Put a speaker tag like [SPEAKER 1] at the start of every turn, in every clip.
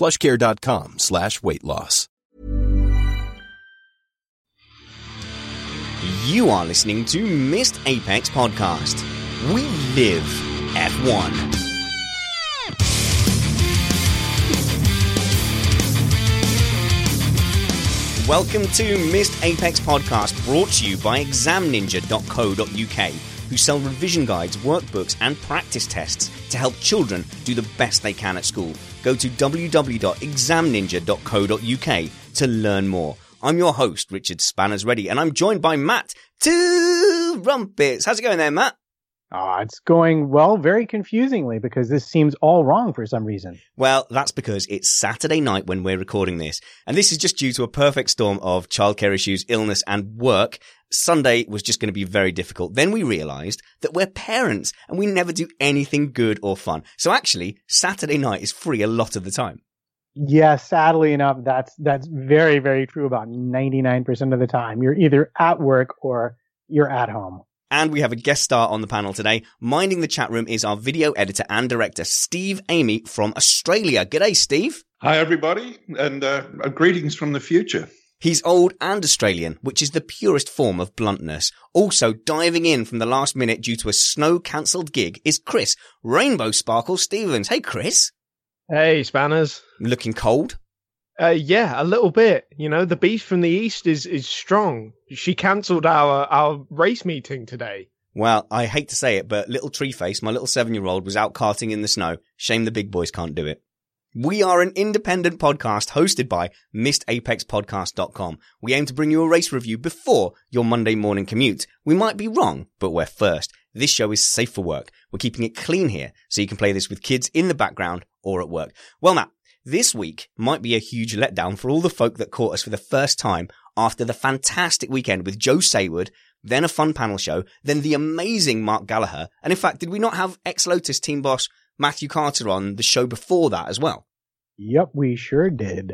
[SPEAKER 1] plushcare.com slash weight loss.
[SPEAKER 2] You are listening to Missed Apex Podcast. We live F1. Welcome to Missed Apex Podcast, brought to you by examninja.co.uk, who sell revision guides, workbooks, and practice tests to help children do the best they can at school. Go to www.examninja.co.uk to learn more. I'm your host, Richard Spanners Ready, and I'm joined by Matt Two Rumpets. How's it going there, Matt?
[SPEAKER 3] Ah, it's going well, very confusingly because this seems all wrong for some reason.
[SPEAKER 2] Well, that's because it's Saturday night when we're recording this. And this is just due to a perfect storm of childcare issues, illness and work. Sunday was just going to be very difficult. Then we realized that we're parents and we never do anything good or fun. So actually, Saturday night is free a lot of the time.
[SPEAKER 3] Yeah, sadly enough, that's that's very very true about 99% of the time. You're either at work or you're at home.
[SPEAKER 2] And we have a guest star on the panel today. Minding the chat room is our video editor and director, Steve Amy from Australia. G'day, Steve.
[SPEAKER 4] Hi, everybody, and uh, greetings from the future.
[SPEAKER 2] He's old and Australian, which is the purest form of bluntness. Also diving in from the last minute due to a snow cancelled gig is Chris Rainbow Sparkle Stevens. Hey, Chris.
[SPEAKER 5] Hey, Spanners.
[SPEAKER 2] Looking cold?
[SPEAKER 5] Uh, yeah, a little bit. You know, the beast from the east is is strong. She cancelled our our race meeting today.
[SPEAKER 2] Well, I hate to say it, but little tree face, my little seven year old, was out karting in the snow. Shame the big boys can't do it. We are an independent podcast hosted by MissedApexPodcast.com. We aim to bring you a race review before your Monday morning commute. We might be wrong, but we're first. This show is safe for work. We're keeping it clean here, so you can play this with kids in the background or at work. Well, Matt, this week might be a huge letdown for all the folk that caught us for the first time after the fantastic weekend with Joe Saward, then a fun panel show, then the amazing Mark Gallagher. And in fact, did we not have ex-Lotus team boss Matthew Carter on the show before that as well?
[SPEAKER 3] Yep, we sure did.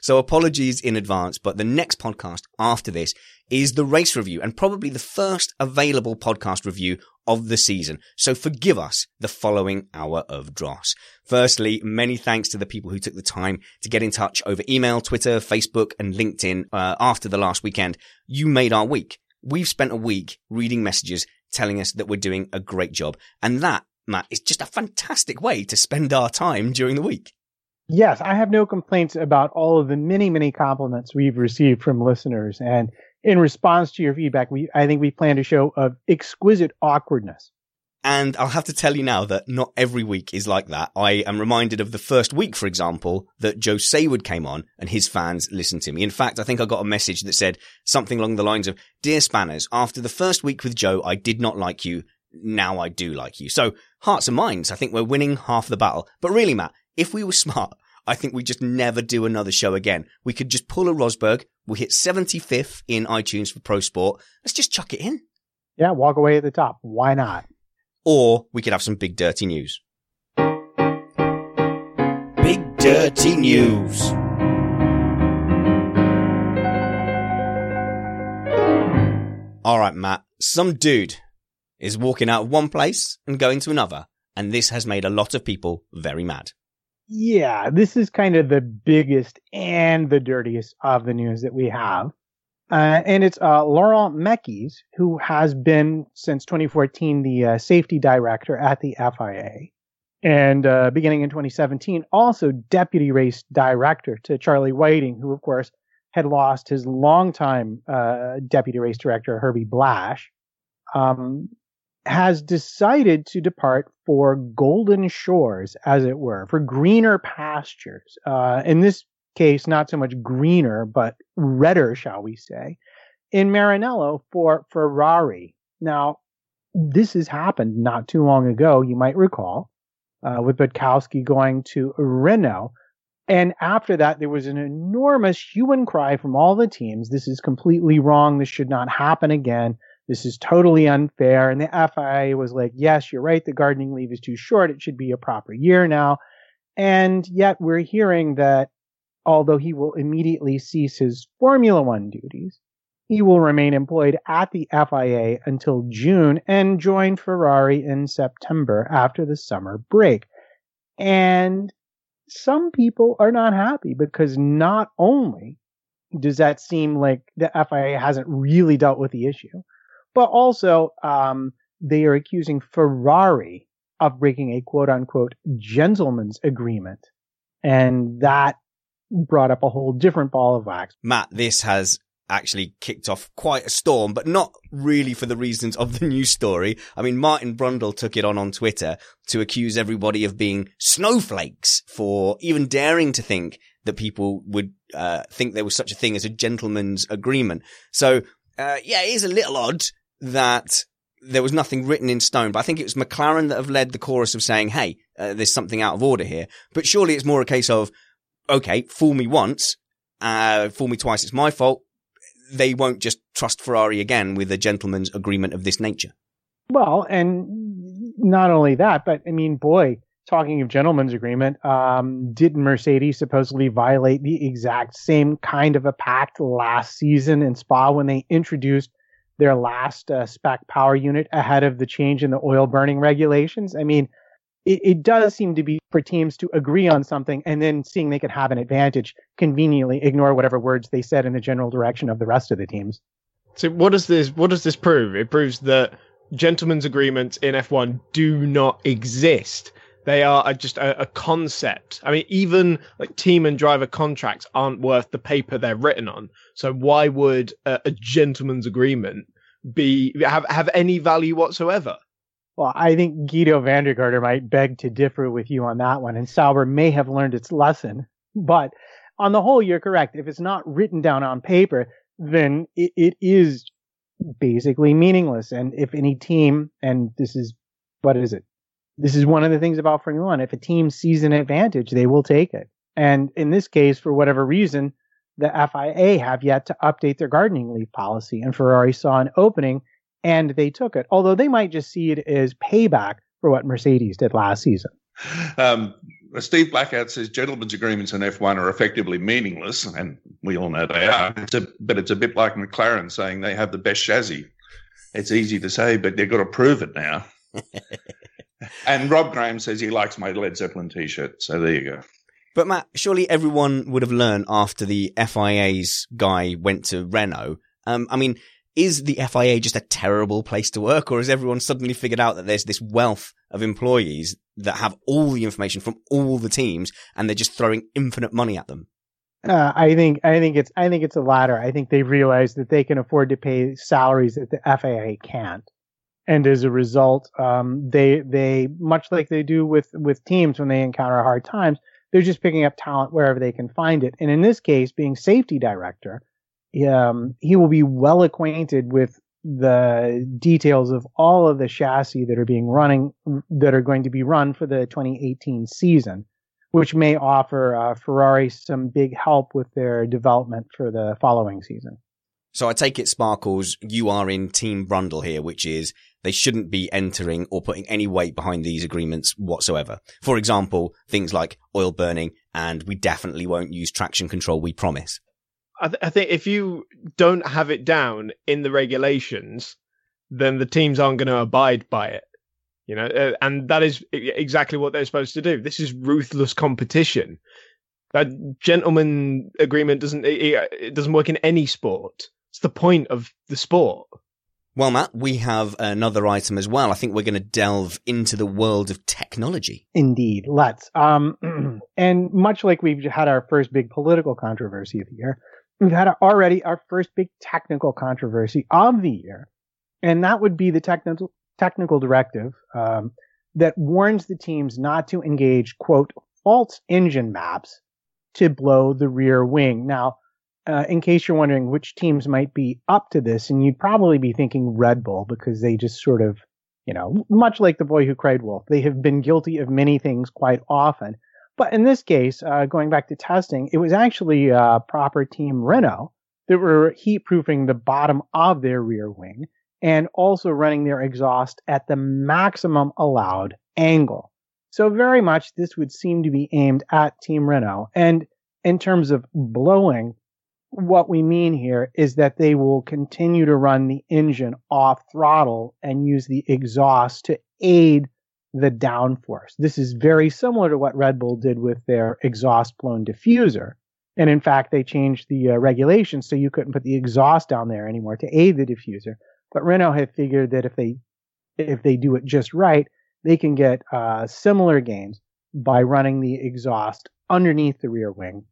[SPEAKER 2] So apologies in advance, but the next podcast after this is the race review and probably the first available podcast review of the season. So forgive us the following hour of dross. Firstly, many thanks to the people who took the time to get in touch over email, Twitter, Facebook and LinkedIn uh, after the last weekend. You made our week. We've spent a week reading messages telling us that we're doing a great job. And that, Matt, is just a fantastic way to spend our time during the week.
[SPEAKER 3] Yes, I have no complaints about all of the many, many compliments we've received from listeners. And in response to your feedback, we I think we planned a show of exquisite awkwardness.
[SPEAKER 2] And I'll have to tell you now that not every week is like that. I am reminded of the first week, for example, that Joe Saward came on and his fans listened to me. In fact, I think I got a message that said something along the lines of, Dear Spanners, after the first week with Joe, I did not like you. Now I do like you. So hearts and minds, I think we're winning half the battle. But really, Matt, if we were smart, I think we just never do another show again. We could just pull a Rosberg. We hit 75th in iTunes for Pro Sport. Let's just chuck it in.
[SPEAKER 3] Yeah, walk away at the top. Why not?
[SPEAKER 2] Or we could have some big dirty news. Big dirty news. All right, Matt. Some dude is walking out of one place and going to another, and this has made a lot of people very mad.
[SPEAKER 3] Yeah, this is kind of the biggest and the dirtiest of the news that we have. Uh, and it's uh, Laurent Mekies, who has been since 2014 the uh, safety director at the FIA. And uh, beginning in 2017, also deputy race director to Charlie Whiting, who, of course, had lost his longtime uh, deputy race director, Herbie Blash, um, has decided to depart for golden shores, as it were, for greener pastures. Uh, in this case, not so much greener, but redder, shall we say, in Maranello for Ferrari. Now, this has happened not too long ago, you might recall, uh, with Budkowski going to Renault. And after that, there was an enormous hue and cry from all the teams. This is completely wrong. This should not happen again. This is totally unfair. And the FIA was like, yes, you're right. The gardening leave is too short. It should be a proper year now. And yet we're hearing that although he will immediately cease his Formula One duties, he will remain employed at the FIA until June and join Ferrari in September after the summer break. And some people are not happy because not only does that seem like the FIA hasn't really dealt with the issue, but also um, they are accusing Ferrari of breaking a quote unquote gentleman's agreement. And that brought up a whole different ball of wax.
[SPEAKER 2] Matt, this has actually kicked off quite a storm, but not really for the reasons of the news story. I mean, Martin Brundle took it on on Twitter to accuse everybody of being snowflakes for even daring to think that people would uh, think there was such a thing as a gentleman's agreement. So, uh, yeah, it is a little odd that there was nothing written in stone, but I think it was McLaren that have led the chorus of saying, Hey, uh, there's something out of order here. But surely it's more a case of, okay, fool me once, uh, fool me twice, it's my fault. They won't just trust Ferrari again with a gentleman's agreement of this nature.
[SPEAKER 3] Well, and not only that, but I mean, boy, talking of gentleman's agreement, um, did Mercedes supposedly violate the exact same kind of a pact last season in Spa when they introduced their last uh, spec power unit ahead of the change in the oil burning regulations? I mean, it, it, does seem to be for teams to agree on something and then seeing they could have an advantage, conveniently ignore whatever words they said in the general direction of the rest of the teams.
[SPEAKER 5] So what does this what does this prove? It proves that gentlemen's agreements in F1 do not exist. They are just a, a, concept. I mean, even like team and driver contracts aren't worth the paper they're written on. So why would a, a gentleman's agreement be have have any value whatsoever?
[SPEAKER 3] Well, I think Giedo van der might beg to differ with you on that one, and Sauber may have learned its lesson. But on the whole, you're correct. If it's not written down on paper, then it, it is basically meaningless. And if any team, and this is what is it? This is one of the things about Formula One. If a team sees an advantage, they will take it. And in this case, for whatever reason, the FIA have yet to update their gardening leave policy, and Ferrari saw an opening and they took it. Although they might just see it as payback for what Mercedes did last season.
[SPEAKER 4] Um, Steve Blackout says gentlemen's agreements in F1 are effectively meaningless, and we all know they are. It's a, but it's a bit like McLaren saying they have the best chassis. It's easy to say, but they've got to prove it now. and Rob Graham says he likes my Led Zeppelin t-shirt. So there you go.
[SPEAKER 2] But Matt, surely everyone would have learned after the FIA's guy went to Renault. Um, I mean, is the FIA just a terrible place to work, or has everyone suddenly figured out that there's this wealth of employees that have all the information from all the teams, and they're just throwing infinite money at them?
[SPEAKER 3] Uh, I think I think it's I think it's the latter. I think they've realized that they can afford to pay salaries that the FIA can't and as a result, um, they they much like they do with with teams when they encounter hard times, they're just picking up talent wherever they can find it. And in this case, being safety director, um, he will be well acquainted with the details of all of the chassis that are being running that are going to be run for the 2018 season, which may offer uh, Ferrari some big help with their development for the following season.
[SPEAKER 2] So I take it, Sparkles, you are in Team Brundle here, which is they shouldn't be entering or putting any weight behind these agreements whatsoever. For example, things like oil burning, and we definitely won't use traction control, we promise.
[SPEAKER 5] I, th- I think if you don't have it down in the regulations, then the teams aren't going to abide by it. You know, uh, and that is exactly what they're supposed to do. This is ruthless competition. That gentleman agreement doesn't it, it doesn't work in any sport. It's the point of the sport.
[SPEAKER 2] Well, Matt, we have another item as well. I think we're going to delve into the world of technology.
[SPEAKER 3] Indeed, let's. Um, and much like we've had our first big political controversy of the year, we've had already our first big technical controversy of the year, and that would be the technical technical directive um, that warns the teams not to engage quote false engine maps to blow the rear wing. Now, uh, in case you're wondering which teams might be up to this, and you'd probably be thinking Red Bull because they just sort of, you know, much like the boy who cried wolf, they have been guilty of many things quite often. But in this case, uh, going back to testing, it was actually uh, proper team Renault that were heat proofing the bottom of their rear wing and also running their exhaust at the maximum allowed angle. So very much this would seem to be aimed at Team Renault. And in terms of blowing, what we mean here is that they will continue to run the engine off throttle and use the exhaust to aid the downforce. This is very similar to what Red Bull did with their exhaust blown diffuser. And in fact, they changed the uh, regulations so you couldn't put the exhaust down there anymore to aid the diffuser. But Renault had figured that if they if they do it just right, they can get uh, similar gains by running the exhaust underneath the rear wing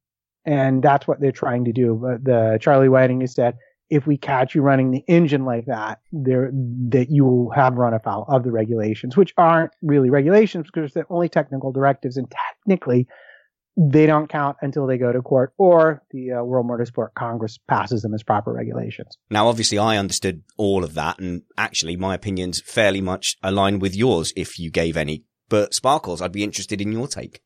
[SPEAKER 3] and that's what they're trying to do. But the Charlie Whiting has said, if we catch you running the engine like that, there that you will have run afoul of the regulations, which aren't really regulations because they're only technical directives, and technically they don't count until they go to court or the uh, World Motorsport Congress passes them as proper regulations.
[SPEAKER 2] Now, obviously, I understood all of that, and actually, my opinions fairly much align with yours if you gave any. But Sparkles, I'd be interested in your take.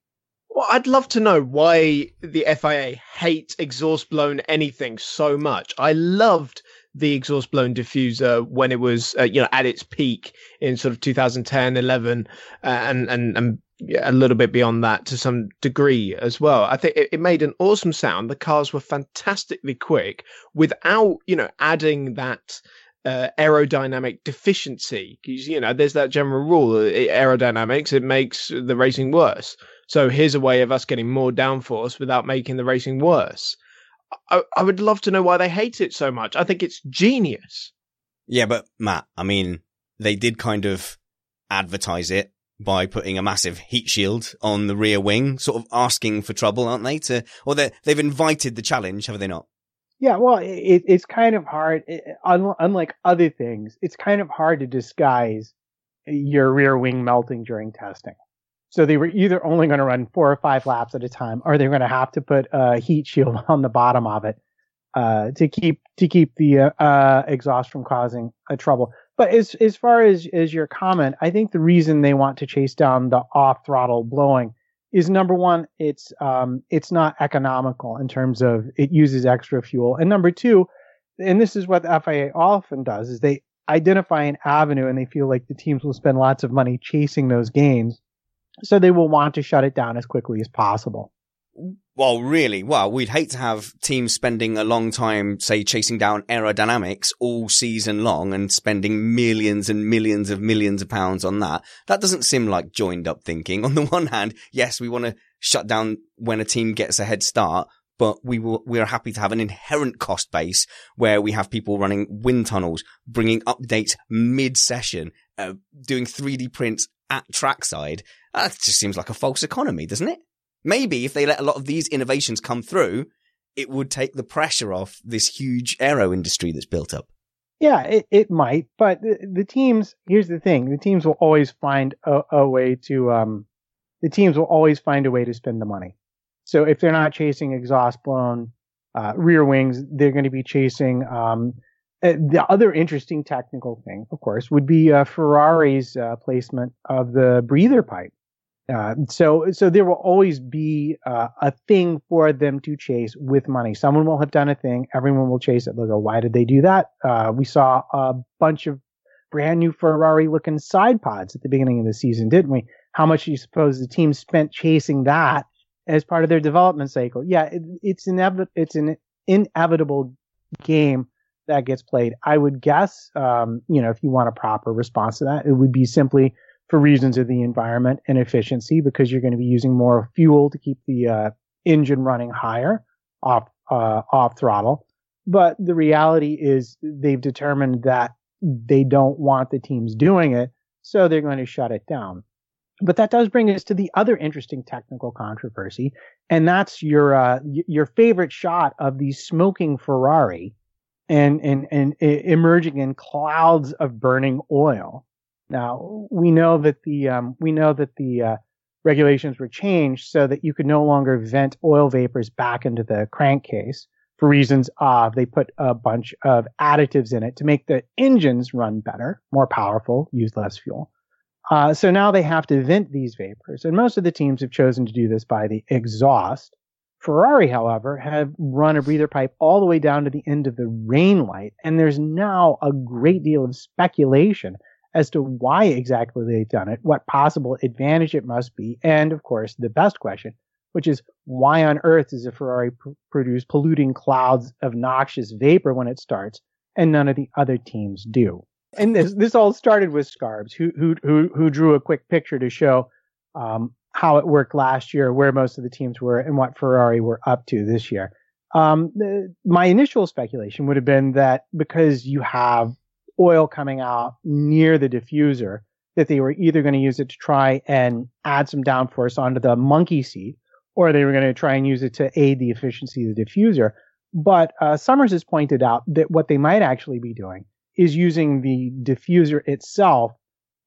[SPEAKER 5] Well, I'd love to know why the FIA hate exhaust blown anything so much. I loved the exhaust blown diffuser when it was, uh, you know, at its peak in sort of 2010, 11, uh, and and and a little bit beyond that to some degree as well. I think it, it made an awesome sound. The cars were fantastically quick without, you know, adding that uh, aerodynamic deficiency. Because you know, there's that general rule: aerodynamics it makes the racing worse. So here's a way of us getting more downforce without making the racing worse. I, I would love to know why they hate it so much. I think it's genius.
[SPEAKER 2] Yeah, but Matt, I mean, they did kind of advertise it by putting a massive heat shield on the rear wing, sort of asking for trouble, aren't they? To or they they've invited the challenge, have they not?
[SPEAKER 3] Yeah, well, it, it's kind of hard. It, unlike other things, it's kind of hard to disguise your rear wing melting during testing. So they were either only going to run four or five laps at a time, or they're going to have to put a heat shield on the bottom of it uh, to keep to keep the uh, uh, exhaust from causing a trouble. But as as far as as your comment, I think the reason they want to chase down the off throttle blowing is number one, it's um, it's not economical in terms of it uses extra fuel, and number two, and this is what the FIA often does, is they identify an avenue and they feel like the teams will spend lots of money chasing those gains so they will want to shut it down as quickly as possible.
[SPEAKER 2] Well, really, well, we'd hate to have teams spending a long time, say, chasing down aerodynamics all season long and spending millions and millions of millions of pounds on that. That doesn't seem like joined up thinking. On the one hand, yes, we want to shut down when a team gets a head start, but we will, we are happy to have an inherent cost base where we have people running wind tunnels, bringing updates mid session, uh, doing 3D prints at trackside. That just seems like a false economy, doesn't it? Maybe if they let a lot of these innovations come through, it would take the pressure off this huge aero industry that's built up.
[SPEAKER 3] Yeah, it, it might, but the, the teams, here's the thing, the teams will always find a, a way to, um, the teams will always find a way to spend the money. So if they're not chasing exhaust blown, uh, rear wings, they're going to be chasing, um, uh, the other interesting technical thing, of course, would be uh, Ferrari's uh, placement of the breather pipe. Uh, so, so there will always be uh, a thing for them to chase with money. Someone will have done a thing, everyone will chase it. They'll go, "Why did they do that?" We saw a bunch of brand new Ferrari-looking side pods at the beginning of the season, didn't we? How much do you suppose the team spent chasing that as part of their development cycle? Yeah, it, it's inevitable. It's an inevitable game that gets played. I would guess, um, you know, if you want a proper response to that, it would be simply for reasons of the environment and efficiency because you're going to be using more fuel to keep the uh, engine running higher off uh, off throttle. But the reality is they've determined that they don't want the teams doing it, so they're going to shut it down. But that does bring us to the other interesting technical controversy, and that's your uh, your favorite shot of the smoking Ferrari and, and and emerging in clouds of burning oil. Now we know that the um, we know that the uh, regulations were changed so that you could no longer vent oil vapors back into the crankcase for reasons of they put a bunch of additives in it to make the engines run better, more powerful, use less fuel. Uh, so now they have to vent these vapors, and most of the teams have chosen to do this by the exhaust. Ferrari, however, have run a breather pipe all the way down to the end of the rain light, and there's now a great deal of speculation as to why exactly they've done it, what possible advantage it must be, and of course, the best question, which is why on earth does a Ferrari pr- produce polluting clouds of noxious vapor when it starts, and none of the other teams do? and this this all started with Scarbs, who who who who drew a quick picture to show um, how it worked last year, where most of the teams were, and what Ferrari were up to this year. Um, the, my initial speculation would have been that because you have oil coming out near the diffuser, that they were either going to use it to try and add some downforce onto the monkey seat, or they were going to try and use it to aid the efficiency of the diffuser. But uh, Summers has pointed out that what they might actually be doing is using the diffuser itself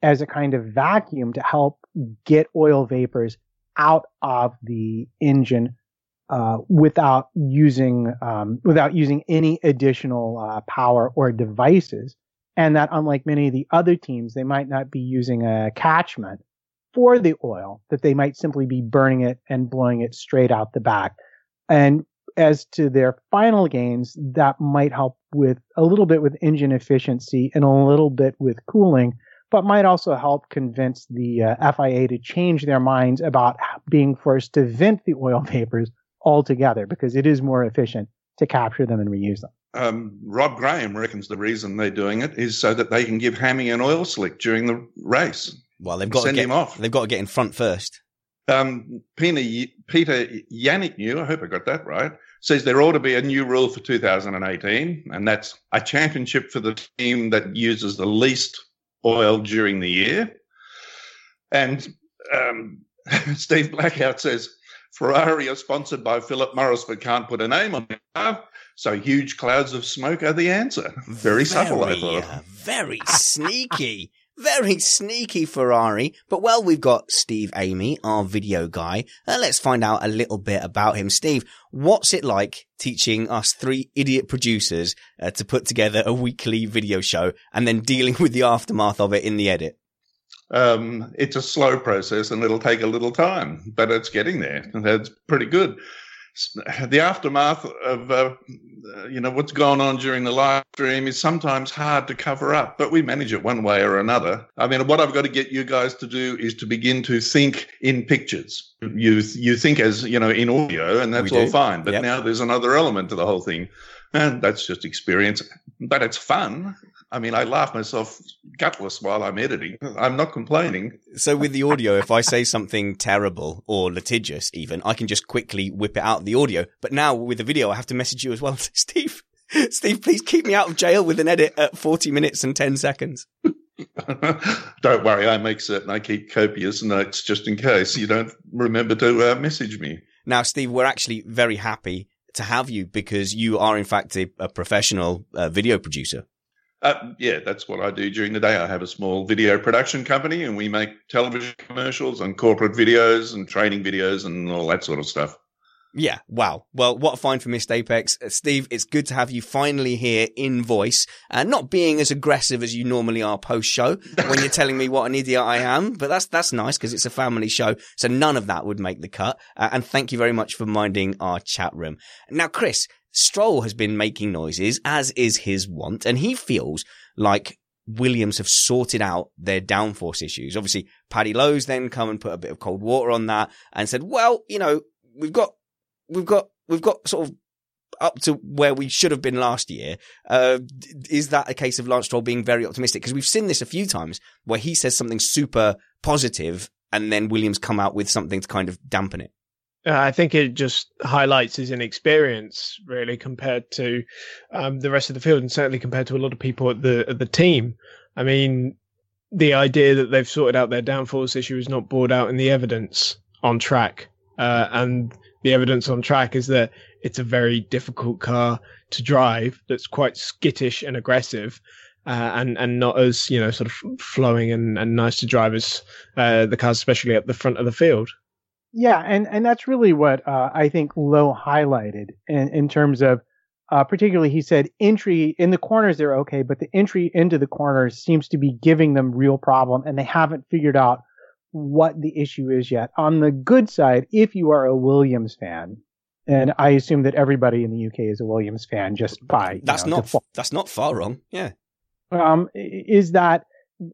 [SPEAKER 3] as a kind of vacuum to help get oil vapors out of the engine uh, without using um, without using any additional uh, power or devices, and that unlike many of the other teams, they might not be using a catchment for the oil; that they might simply be burning it and blowing it straight out the back. And as to their final gains, that might help with a little bit with engine efficiency and a little bit with cooling, but might also help convince the uh, FIA to change their minds about being forced to vent the oil vapors altogether because it is more efficient to capture them and reuse them.
[SPEAKER 4] Um, Rob Graham reckons the reason they're doing it is so that they can give Hammy an oil slick during the race.
[SPEAKER 2] Well, they've got
[SPEAKER 4] send
[SPEAKER 2] to get,
[SPEAKER 4] him off.
[SPEAKER 2] They've got to get in front first.
[SPEAKER 4] Um, Peter, Peter Yannick I hope I got that right, says there ought to be a new rule for 2018, and that's a championship for the team that uses the least oil during the year. And um, Steve Blackout says Ferrari are sponsored by Philip Morris but can't put a name on it. So huge clouds of smoke are the answer. Very, very subtle, I thought.
[SPEAKER 2] Uh, very sneaky. Very sneaky Ferrari. But well, we've got Steve Amy, our video guy. Uh, let's find out a little bit about him. Steve, what's it like teaching us three idiot producers uh, to put together a weekly video show and then dealing with the aftermath of it in the edit?
[SPEAKER 4] Um, it's a slow process and it'll take a little time, but it's getting there. That's pretty good the aftermath of uh, you know what's gone on during the live stream is sometimes hard to cover up, but we manage it one way or another. I mean, what I've got to get you guys to do is to begin to think in pictures. You you think as you know in audio, and that's all fine. But yep. now there's another element to the whole thing, and that's just experience. But it's fun. I mean, I laugh myself gutless while I'm editing. I'm not complaining.
[SPEAKER 2] So with the audio, if I say something terrible or litigious, even, I can just quickly whip it out of the audio. But now with the video, I have to message you as well. Steve, Steve, please keep me out of jail with an edit at 40 minutes and 10 seconds.
[SPEAKER 4] don't worry, I make certain I keep copious notes just in case you don't remember to uh, message me.
[SPEAKER 2] Now, Steve, we're actually very happy to have you because you are, in fact, a, a professional uh, video producer.
[SPEAKER 4] Uh, yeah, that's what I do during the day. I have a small video production company and we make television commercials and corporate videos and training videos and all that sort of stuff.
[SPEAKER 2] Yeah, wow. Well, what a find for Missed Apex. Uh, Steve, it's good to have you finally here in voice and not being as aggressive as you normally are post show when you're telling me what an idiot I am. But that's, that's nice because it's a family show. So none of that would make the cut. Uh, and thank you very much for minding our chat room. Now, Chris, Stroll has been making noises, as is his wont, and he feels like Williams have sorted out their downforce issues. Obviously, Paddy Lowe's then come and put a bit of cold water on that and said, well, you know, we've got, we've got, we've got sort of up to where we should have been last year. Uh, is that a case of Lance Stroll being very optimistic? Because we've seen this a few times where he says something super positive and then Williams come out with something to kind of dampen it.
[SPEAKER 5] Uh, I think it just highlights his inexperience, really, compared to um, the rest of the field, and certainly compared to a lot of people at the at the team. I mean, the idea that they've sorted out their downforce issue is not brought out in the evidence on track, uh, and the evidence on track is that it's a very difficult car to drive. That's quite skittish and aggressive. Uh, and and not as you know sort of flowing and, and nice to drive as uh, the cars, especially at the front of the field.
[SPEAKER 3] Yeah, and and that's really what uh, I think Lowe highlighted in, in terms of, uh, particularly he said entry in the corners they're okay, but the entry into the corners seems to be giving them real problem, and they haven't figured out what the issue is yet. On the good side, if you are a Williams fan, and I assume that everybody in the UK is a Williams fan just by
[SPEAKER 2] that's
[SPEAKER 3] know,
[SPEAKER 2] not
[SPEAKER 3] default.
[SPEAKER 2] that's not far wrong. Yeah,
[SPEAKER 3] um, is that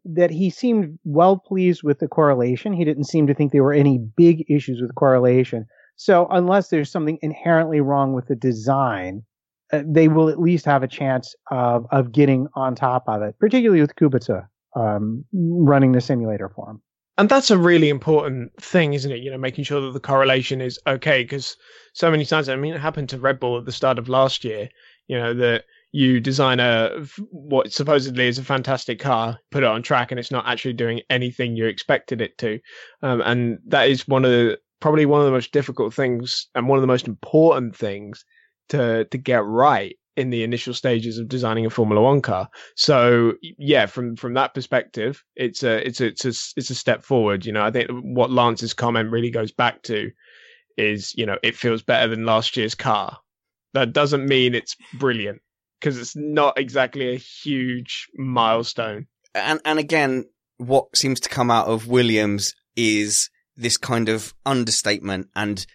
[SPEAKER 3] that he seemed well pleased with the correlation. He didn't seem to think there were any big issues with correlation. So unless there's something inherently wrong with the design, uh, they will at least have a chance of of getting on top of it, particularly with Kubica um, running the simulator for him.
[SPEAKER 5] And that's a really important thing, isn't it? You know, making sure that the correlation is okay because so many times, I mean, it happened to Red Bull at the start of last year. You know that you design a what supposedly is a fantastic car, put it on track, and it's not actually doing anything you expected it to. Um, and that is one of the probably one of the most difficult things and one of the most important things to to get right in the initial stages of designing a Formula One car. So yeah, from from that perspective, it's a it's a it's a it's a step forward. You know, I think what Lance's comment really goes back to is you know it feels better than last year's car. That doesn't mean it's brilliant because it's not exactly a huge milestone.
[SPEAKER 2] And and again, what seems to come out of Williams is this kind of understatement and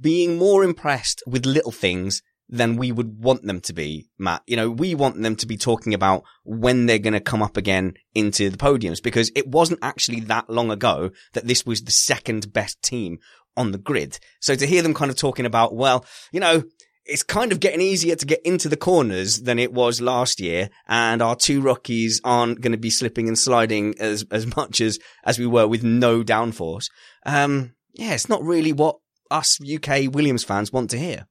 [SPEAKER 2] being more impressed with little things than we would want them to be, Matt. You know, we want them to be talking about when they're going to come up again into the podiums because it wasn't actually that long ago that this was the second best team on the grid. So to hear them kind of talking about, well, you know, it's kind of getting easier to get into the corners than it was last year. And our two rookies aren't going to be slipping and sliding as, as much as, as we were with no downforce. Um, yeah, it's not really what us UK Williams fans want to hear.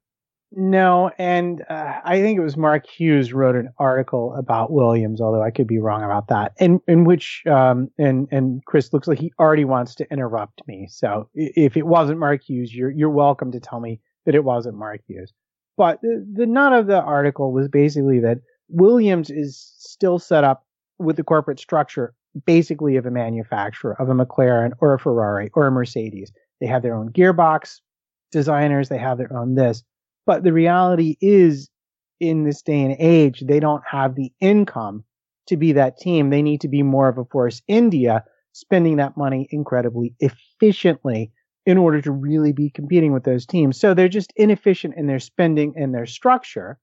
[SPEAKER 3] No, and uh, I think it was Mark Hughes wrote an article about Williams, although I could be wrong about that. In in which um and and Chris looks like he already wants to interrupt me. So if it wasn't Mark Hughes, you're you're welcome to tell me that it wasn't Mark Hughes. But the, the nut of the article was basically that Williams is still set up with the corporate structure basically of a manufacturer, of a McLaren or a Ferrari or a Mercedes. They have their own gearbox designers, they have their own this. But the reality is, in this day and age, they don't have the income to be that team. They need to be more of a Force India, spending that money incredibly efficiently in order to really be competing with those teams. So they're just inefficient in their spending and their structure.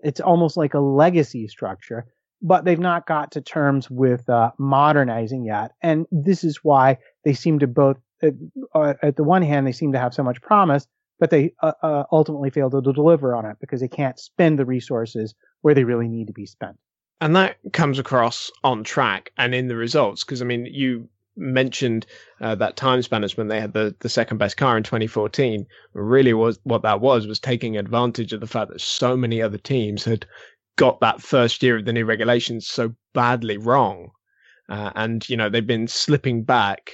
[SPEAKER 3] It's almost like a legacy structure, but they've not got to terms with uh, modernizing yet. And this is why they seem to both, uh, at the one hand, they seem to have so much promise, but they uh, uh, ultimately fail to deliver on it because they can't spend the resources where they really need to be spent.
[SPEAKER 5] And that comes across on track and in the results. Because, I mean, you mentioned uh, that time span as when they had the, the second best car in 2014 really was what that was was taking advantage of the fact that so many other teams had got that first year of the new regulations so badly wrong. Uh, and you know they've been slipping back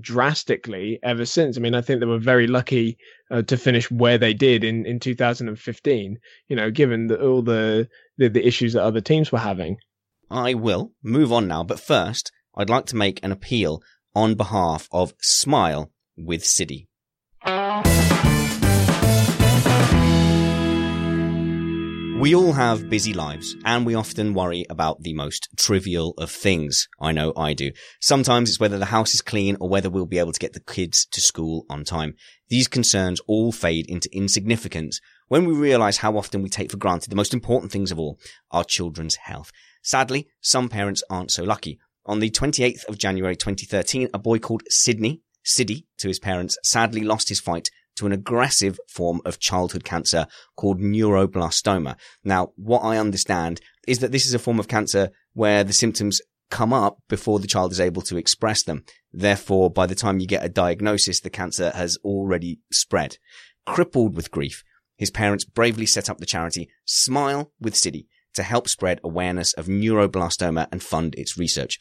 [SPEAKER 5] drastically ever since. I mean i think they were very lucky uh, to finish where they did in in 2015 you know given the, all the, the the issues that other teams were having.
[SPEAKER 2] I will move on now but first I'd like to make an appeal on behalf of Smile with Siddy. We all have busy lives and we often worry about the most trivial of things. I know I do. Sometimes it's whether the house is clean or whether we'll be able to get the kids to school on time. These concerns all fade into insignificance when we realize how often we take for granted the most important things of all, our children's health. Sadly, some parents aren't so lucky. On the 28th of January 2013, a boy called Sydney, Siddy to his parents, sadly lost his fight to an aggressive form of childhood cancer called neuroblastoma. Now, what I understand is that this is a form of cancer where the symptoms come up before the child is able to express them. Therefore, by the time you get a diagnosis, the cancer has already spread. Crippled with grief, his parents bravely set up the charity Smile with Siddy to help spread awareness of neuroblastoma and fund its research.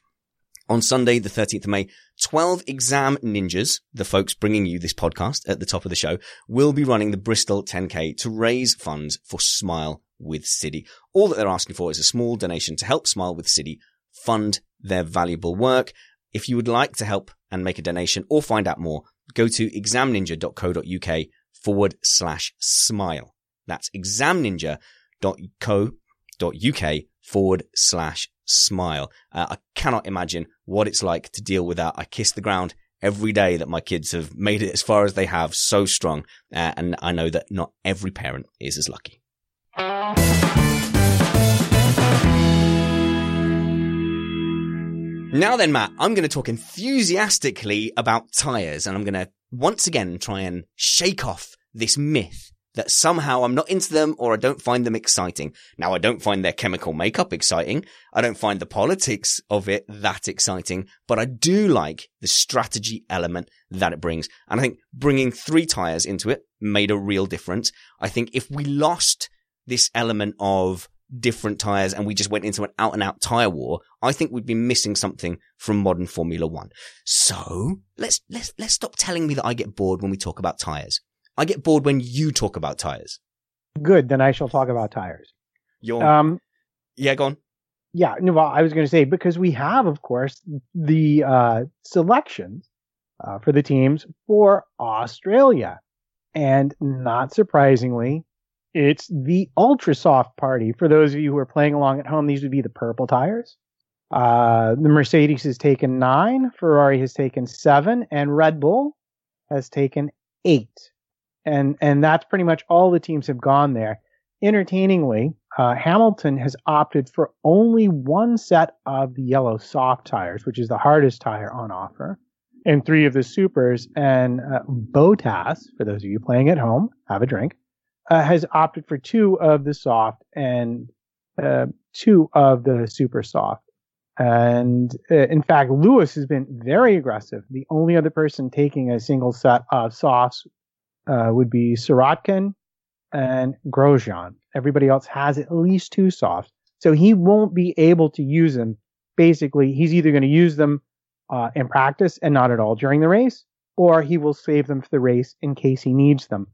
[SPEAKER 2] On Sunday, the 13th of May, 12 exam ninjas, the folks bringing you this podcast at the top of the show, will be running the Bristol 10K to raise funds for Smile with Siddy. All that they're asking for is a small donation to help Smile with Siddy fund their valuable work. If you would like to help and make a donation or find out more, go to examninja.co.uk forward slash smile. That's examninja.co.uk forward slash smile. Uh, I cannot imagine what it's like to deal with that. I kiss the ground every day that my kids have made it as far as they have so strong. Uh, and I know that not every parent is as lucky. Now then, Matt, I'm going to talk enthusiastically about tyres and I'm going to once again try and shake off this myth that somehow I'm not into them or I don't find them exciting. Now, I don't find their chemical makeup exciting. I don't find the politics of it that exciting, but I do like the strategy element that it brings. And I think bringing three tires into it made a real difference. I think if we lost this element of different tires and we just went into an out and out tire war, I think we'd be missing something from modern Formula One. So let's, let's, let's stop telling me that I get bored when we talk about tires. I get bored when you talk about tires.
[SPEAKER 3] Good. Then I shall talk about tires.
[SPEAKER 2] You're,
[SPEAKER 3] Um,
[SPEAKER 2] yeah, go on.
[SPEAKER 3] yeah, no, well, I was going to say because we have, of course, the uh, selections uh, for the teams for Australia, and not surprisingly, it's the ultra soft party. For those of you who are playing along at home, these would be the purple tires. Uh, the Mercedes has taken nine, Ferrari has taken seven, and Red Bull has taken eight. And and that's pretty much all the teams have gone there. Entertainingly, uh, Hamilton has opted for only one set of the yellow soft tires, which is the hardest tire on offer, and three of the supers. And uh, Bottas, for those of you playing at home, have a drink, uh, has opted for two of the soft and uh, two of the super soft. And uh, in fact, Lewis has been very aggressive. The only other person taking a single set of softs uh, would be Sirotkin and Grosjean. Everybody else has at least two softs. So he won't be able to use them. Basically, he's either going to use them uh, in practice and not at all during the race, or he will save them for the race in case he needs them.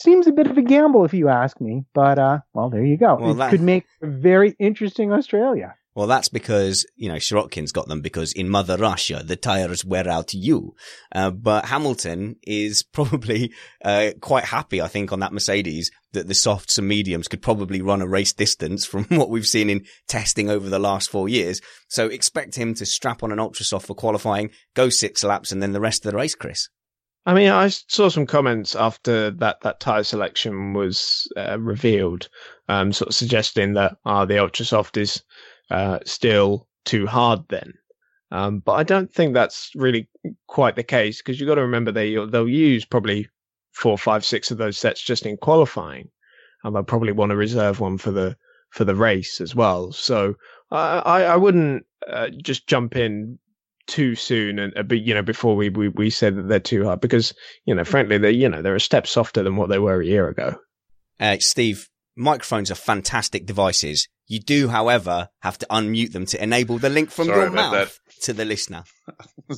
[SPEAKER 3] Seems a bit of a gamble if you ask me, but uh, well, there you go.
[SPEAKER 2] Well,
[SPEAKER 3] it
[SPEAKER 2] that-
[SPEAKER 3] could make a very interesting Australia.
[SPEAKER 2] Well, that's because, you know, Sirotkin's got them because in Mother Russia, the tires wear out you. Uh, but Hamilton is probably, uh, quite happy, I think, on that Mercedes that the softs and mediums could probably run a race distance from what we've seen in testing over the last four years. So expect him to strap on an ultra soft for qualifying, go six laps and then the rest of the race, Chris.
[SPEAKER 5] I mean, I saw some comments after that, that tire selection was uh, revealed, um, sort of suggesting that uh, the Ultra Soft is uh, still too hard then. Um, but I don't think that's really quite the case because you've got to remember they they'll use probably four, five, six of those sets just in qualifying, and they'll probably want to reserve one for the for the race as well. So I I, wouldn't uh, just jump in too soon and uh, but you know before we, we we said that they're too hard because you know frankly they you know they're a step softer than what they were a year ago
[SPEAKER 2] Uh, Steve, microphones are fantastic devices. You do, however, have to unmute them to enable the link from
[SPEAKER 4] Sorry
[SPEAKER 2] your
[SPEAKER 4] about
[SPEAKER 2] mouth to the listener.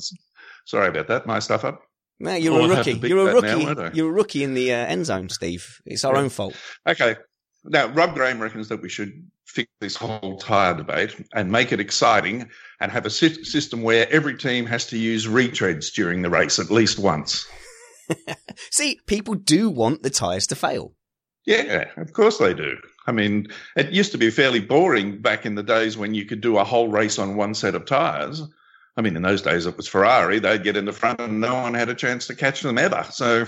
[SPEAKER 4] Sorry about that. My stuff up.
[SPEAKER 2] No, you're
[SPEAKER 4] Well,
[SPEAKER 2] a
[SPEAKER 4] I'll have
[SPEAKER 2] rookie. You're a
[SPEAKER 4] that now,
[SPEAKER 2] rookie. you're a rookie in the uh, end zone, Steve. It's our
[SPEAKER 4] Yeah.
[SPEAKER 2] own fault.
[SPEAKER 4] Okay. Now, Rob Graham reckons that we should fix this whole tyre debate and make it exciting and have a sy- system where every team has to use retreads during the race at least once.
[SPEAKER 2] See, people do want the tyres to fail.
[SPEAKER 4] Yeah, of course they do. I mean, it used to be fairly boring back in the days when you could do a whole race on one set of tyres. I mean, in those days it was Ferrari. They'd get in the front and no one had a chance to catch them ever. So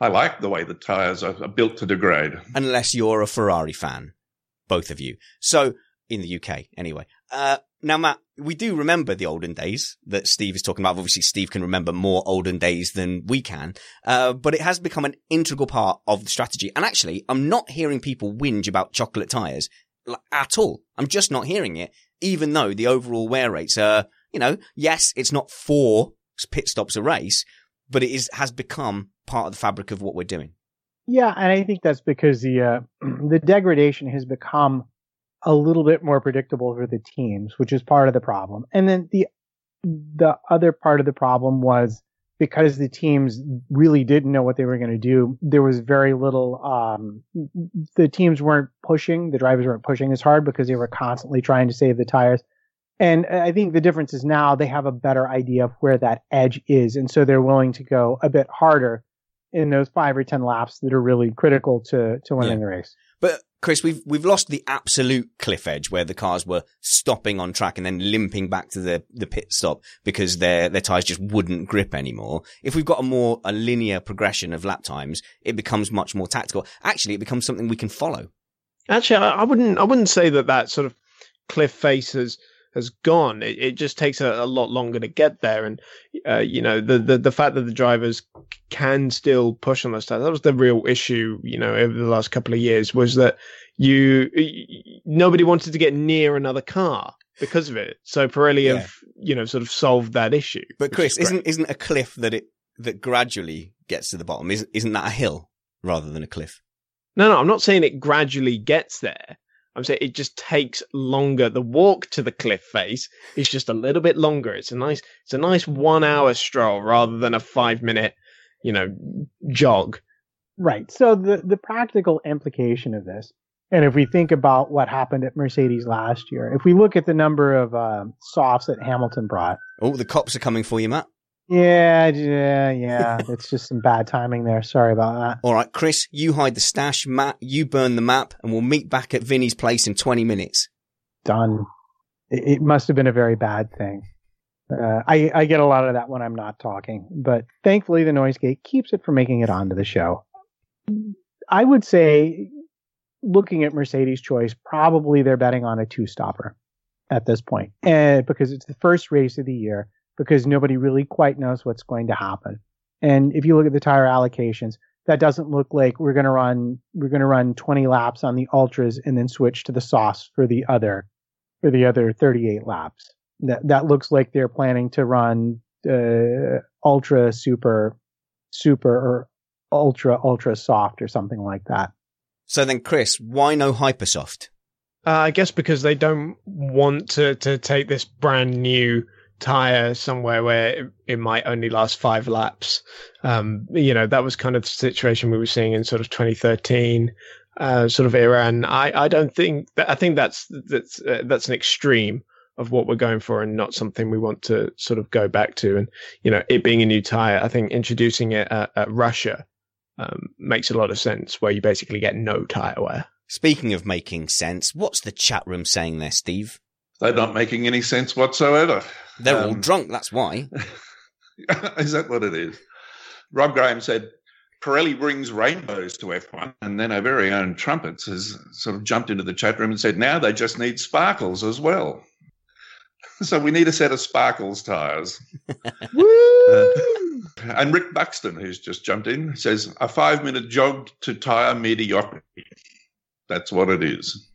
[SPEAKER 4] I like the way the tyres are, built to degrade.
[SPEAKER 2] unless you're a Ferrari fan, both of you. So in the UK, anyway. Uh, Now, Matt, we do remember the olden days that Steve is talking about. Obviously, Steve can remember more olden days than we can, uh, but it has become an integral part of the strategy. And actually, I'm not hearing people whinge about chocolate tires like, at all. I'm just not hearing it, even though the overall wear rates are, you know, yes, it's not four pit stops a race, but it is has become part of the fabric of what we're doing.
[SPEAKER 3] Yeah, and I think that's because the uh, the degradation has become a little bit more predictable for the teams, which is part of the problem. And then the the other part of the problem was because the teams really didn't know what they were going to do. There was very little. Um, the teams weren't pushing. The drivers weren't pushing as hard because they were constantly trying to save the tires. And I think the difference is now they have a better idea of where that edge is, and so they're willing to go a bit harder in those five or ten laps that are really critical to to winning yeah. the race.
[SPEAKER 2] But Chris, we've we've lost the absolute cliff edge where the cars were stopping on track and then limping back to the, the pit stop because their their tires just wouldn't grip anymore. If we've got a more a linear progression of lap times, it becomes much more tactical. Actually, it becomes something we can follow.
[SPEAKER 5] Actually, I, I wouldn't I wouldn't say that that sort of cliff face has has gone. It, it just takes a, a, lot longer to get there, and uh, you know the, the the fact that the drivers can still push on those tires. That was the real issue, you know, over the last couple of years was that you nobody wanted to get near another car because of it. So Pirelli yeah. have you know sort of solved that issue.
[SPEAKER 2] But Chris, is not isn't a cliff that it that gradually gets to the bottom? Isn't isn't that a hill rather than a cliff?
[SPEAKER 5] No, no, I'm not saying it gradually gets there. I'm saying it just takes longer. The walk to the cliff face is just a little bit longer. It's a nice, it's a nice one hour stroll rather than a five minute, you know, jog.
[SPEAKER 3] Right. So the, the practical implication of this, and if we think about what happened at Mercedes last year, if we look at the number of uh, softs that Hamilton brought.
[SPEAKER 2] Oh, the cops are coming for you, Matt.
[SPEAKER 3] Yeah, yeah, yeah. It's just some bad timing there. Sorry about that.
[SPEAKER 2] All right, Chris, you hide the stash. Matt, you burn the map, and we'll meet back at Vinny's place in 20 minutes.
[SPEAKER 3] Done. It, it must have been a very bad thing. Uh, I, I get a lot of that when I'm not talking, but thankfully the noise gate keeps it from making it onto the show. I would say, looking at Mercedes' choice, probably they're betting on a two stopper at this point, and because it's the first race of the year because nobody really quite knows what's going to happen. And if you look at the tire allocations, that doesn't look like we're going to run we're going to run 20 laps on the ultras and then switch to the sauce for the other for the other 38 laps. That that looks like they're planning to run uh, ultra super super or ultra ultra soft or something like that.
[SPEAKER 2] So then, Chris, why no hypersoft?
[SPEAKER 5] Uh, I guess because they don't want to to take this brand new tire somewhere where it, it, might only last five laps. Um, you know, that was kind of the situation we were seeing in sort of 2013 uh, sort of era. And I, I don't think that, I think that's, that's, uh, that's an extreme of what we're going for and not something we want to sort of go back to. And, you know, it being a new tire, I think introducing it at, at Russia um, makes a lot of sense where you basically get no tire wear.
[SPEAKER 2] Speaking of making sense, what's the chat room saying there, Steve?
[SPEAKER 4] They're not making any sense whatsoever.
[SPEAKER 2] They're um, all drunk, that's why.
[SPEAKER 4] is that what it is? Rob Graham said Pirelli brings rainbows to F1, and then our very own Trumpets has sort of jumped into the chat room and said now they just need sparkles as well. So we need a set of sparkles tyres. uh, and Rick Buxton, who's just jumped in, says a five minute jog to tyre mediocrity. That's what it is.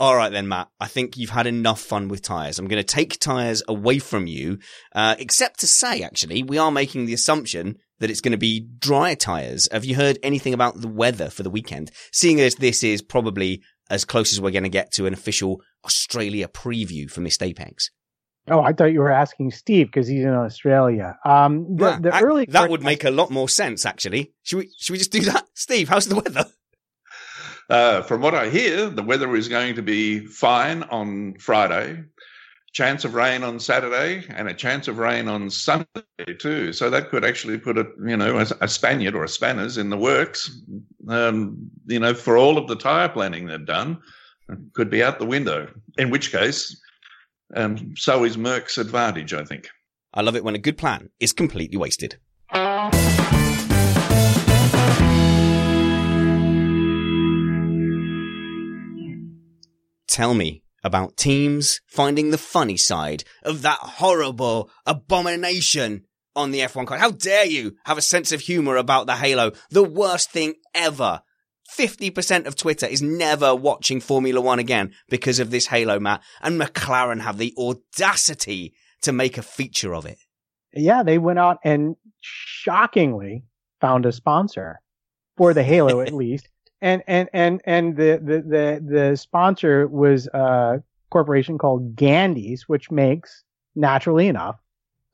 [SPEAKER 2] All right then, Matt. I think you've had enough fun with tyres. I'm going to take tyres away from you, uh, except to say, actually, we are making the assumption that it's going to be dry tyres. Have you heard anything about the weather for the weekend? Seeing as this is probably as close as we're going to get to an official Australia preview for Missed Apex.
[SPEAKER 3] Oh, I thought you were asking Steve because he's in Australia. Um, the,
[SPEAKER 2] yeah,
[SPEAKER 3] the
[SPEAKER 2] I,
[SPEAKER 3] early
[SPEAKER 2] that would make a lot more sense, actually. Should we? Should we just do that, Steve? How's the weather?
[SPEAKER 4] Uh, from what I hear, the weather is going to be fine on Friday. Chance of rain on Saturday and a chance of rain on Sunday too. So that could actually put a you know a, a Spaniard or a Spanners in the works. Um, you know for all of the tyre planning they've done, could be out the window. In which case, um, so is Merc's advantage, I think.
[SPEAKER 2] I love it when a good plan is completely wasted. Tell me, about teams finding the funny side of that horrible abomination on the F1 car. How dare you have a sense of humor about the Halo, the worst thing ever. 50% of Twitter is never watching Formula One again because of this Halo, Matt. And McLaren have the audacity to make a feature of it.
[SPEAKER 3] Yeah, they went out and shockingly found a sponsor for the Halo at least. And and and and the the the, the sponsor was a corporation called Gandy's, which makes naturally enough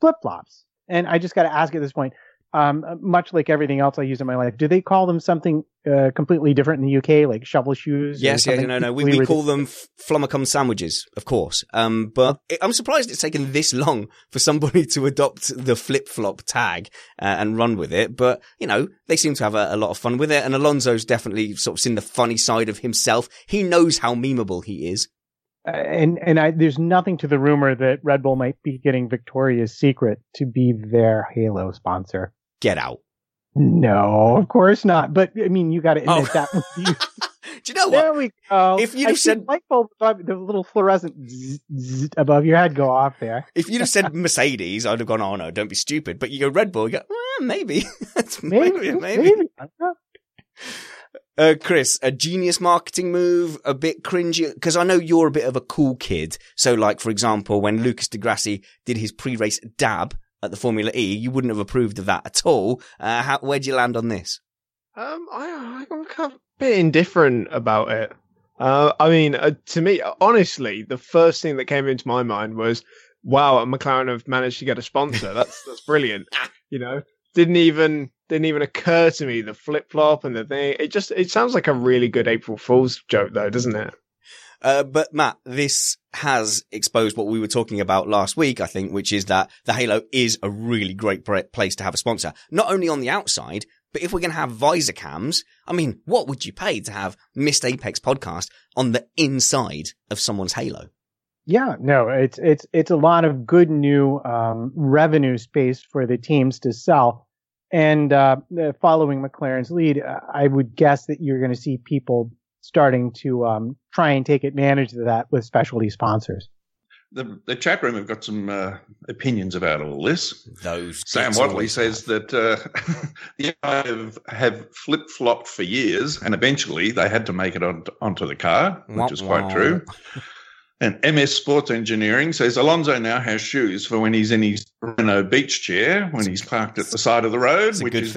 [SPEAKER 3] flip flops. And I just got to ask at this point, um, much like everything else I use in my life, do they call them something uh, completely different in the UK, like shovel shoes?
[SPEAKER 2] Yes, yeah, no, no. We, we call them flumacum sandwiches, of course. Um, but it, I'm surprised it's taken this long for somebody to adopt the flip flop tag uh, and run with it. But you know, they seem to have a, a, lot of fun with it. And Alonso's definitely sort of seen the funny side of himself. He knows how memeable he is.
[SPEAKER 3] Uh, and and I, there's nothing to the rumor that Red Bull might be getting Victoria's Secret to be their Halo sponsor.
[SPEAKER 2] Get out.
[SPEAKER 3] No, of course not. But I mean, you got to admit oh. that would be.
[SPEAKER 2] Do you know what?
[SPEAKER 3] There we go.
[SPEAKER 2] If you'd have said
[SPEAKER 3] light bulb, the little fluorescent zzz, zzz above your head go off there.
[SPEAKER 2] If you'd have said Mercedes, I'd have gone, "Oh no, don't be stupid." But you go Red Bull, you go, eh, maybe.
[SPEAKER 3] maybe, maybe. maybe.
[SPEAKER 2] Uh, Chris, a genius marketing move, a bit cringy, because I know you're a bit of a cool kid. So, like, for example, when Lucas di Grassi did his pre-race dab at the Formula E, you wouldn't have approved of that at all. Uh, how, where'd you land on this?
[SPEAKER 5] Um, I, I'm kind of a bit indifferent about it. Uh, I mean, uh, to me, honestly, the first thing that came into my mind was, wow, McLaren have managed to get a sponsor. That's, that's brilliant. you know, didn't even didn't even occur to me the flip flop and the thing. It just it sounds like a really good April Fool's joke, though, doesn't it?
[SPEAKER 2] Uh, but Matt, this has exposed what we were talking about last week, I think, which is that the Halo is a really great place to have a sponsor, not only on the outside, but if we're going to have visor cams, I mean, what would you pay to have Missed Apex podcast on the inside of someone's Halo?
[SPEAKER 3] Yeah, no, it's it's it's a lot of good new um, revenue space for the teams to sell and uh, following McLaren's lead, uh, I would guess that you're going to see people starting to um, try and take advantage of that with specialty sponsors.
[SPEAKER 4] The, the chat room have got some uh, opinions about all this.
[SPEAKER 2] Those
[SPEAKER 4] Sam Watley says that uh, the have, have flip flopped for years, and eventually they had to make it on, onto the car, which is quite true. And MS Sports Engineering says Alonso now has shoes for when he's in his Renault beach chair, when he's parked at the side of the road, which is.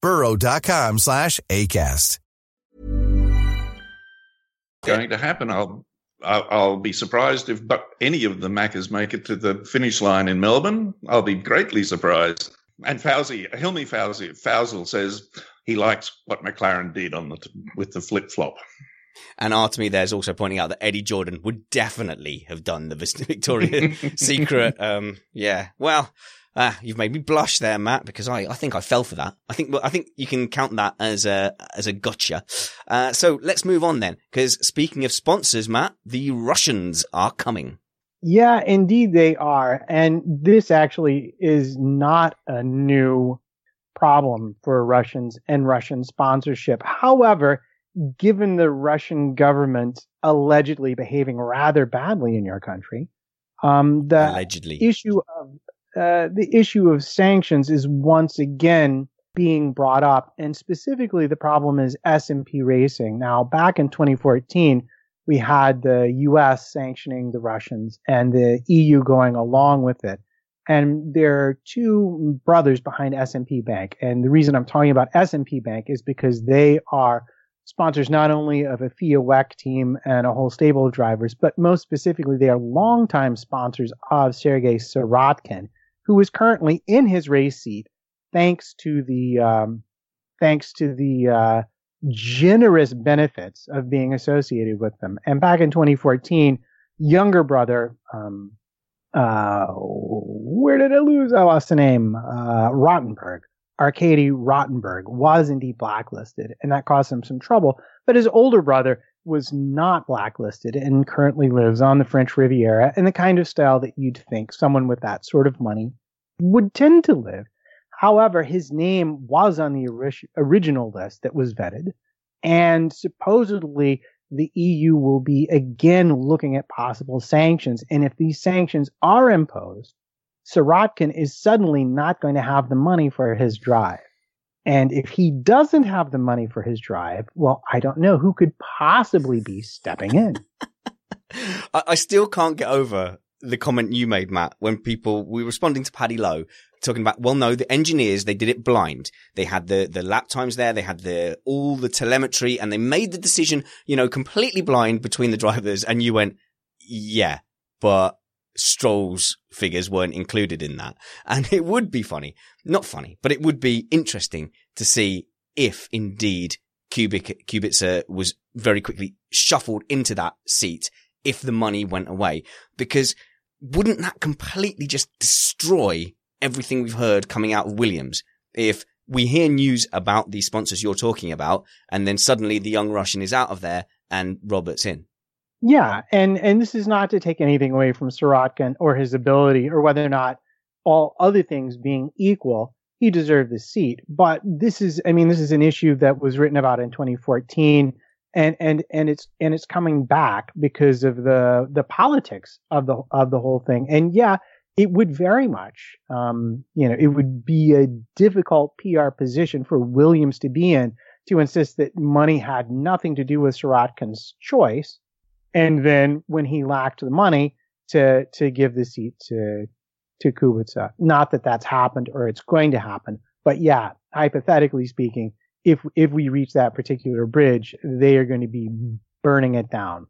[SPEAKER 6] burrow.com slash ACAST.
[SPEAKER 4] Going to happen. I'll, I'll, I'll be surprised if but any of the Maccas make it to the finish line in Melbourne. I'll be greatly surprised. And Fauzi, Hilmi Fauzi, Fausel says he likes what McLaren did on the with the flip flop.
[SPEAKER 2] And Artemy there's also pointing out that Eddie Jordan would definitely have done the Victoria Secret. Um, yeah, well, Ah, you've made me blush there, Matt, because I, I think I fell for that. I think I think you can count that as a as a gotcha. Uh, so let's move on then, because speaking of sponsors, Matt, the Russians are coming.
[SPEAKER 3] Yeah, indeed they are, and this actually is not a new problem for Russians and Russian sponsorship. However, given the Russian government allegedly behaving rather badly in your country, um, the
[SPEAKER 2] Allegedly.
[SPEAKER 3] issue of uh, the issue of sanctions is once again being brought up, and specifically the problem is SMP Racing. Now, back in 2014, we had the U.S. sanctioning the Russians and the EU going along with it. And there are two brothers behind SMP Bank, and the reason I'm talking about SMP Bank is because they are sponsors not only of a FIA WEC team and a whole stable of drivers, but most specifically, they are longtime sponsors of Sergei Sirotkin, who is currently in his race seat thanks to the um, thanks to the uh, generous benefits of being associated with them. And back in 2014, younger brother, um, uh, where did I lose? I lost the name. Uh, Rotenberg. Arkady Rotenberg was indeed blacklisted, and that caused him some trouble. But his older brother was not blacklisted and currently lives on the French Riviera in the kind of style that you'd think someone with that sort of money would tend to live. However, his name was on the ori- original list that was vetted, and supposedly the EU will be again looking at possible sanctions. And if these sanctions are imposed, Sirotkin is suddenly not going to have the money for his drive. And if he doesn't have the money for his drive, well, I don't know who could possibly be stepping in.
[SPEAKER 2] I, I still can't get over the comment you made, Matt, when people we were responding to Paddy Lowe talking about, well, no, the engineers they did it blind. They had the the lap times there, they had the all the telemetry, and they made the decision, you know, completely blind between the drivers. And you went, yeah, but Stroll's figures weren't included in that, and it would be funny, not funny, but it would be interesting to see if indeed Kubik Kubica was very quickly shuffled into that seat if the money went away, because wouldn't that completely just destroy everything we've heard coming out of Williams? If we hear news about the sponsors you're talking about, and then suddenly the young Russian is out of there and Robert's in.
[SPEAKER 3] Yeah, and and this is not to take anything away from Sirotkin or his ability, or whether or not all other things being equal, he deserved the seat. But this is, I mean, this is an issue that was written about in 2014 and and and it's and it's coming back because of the the politics of the of the whole thing. And yeah, it would very much, um, you know, it would be a difficult PR position for Williams to be in to insist that money had nothing to do with Sirotkin's choice, and then when he lacked the money to to give the seat to to Kubica. Not that that's happened or it's going to happen, but yeah, hypothetically speaking, if if we reach that particular bridge, they are going to be burning it down.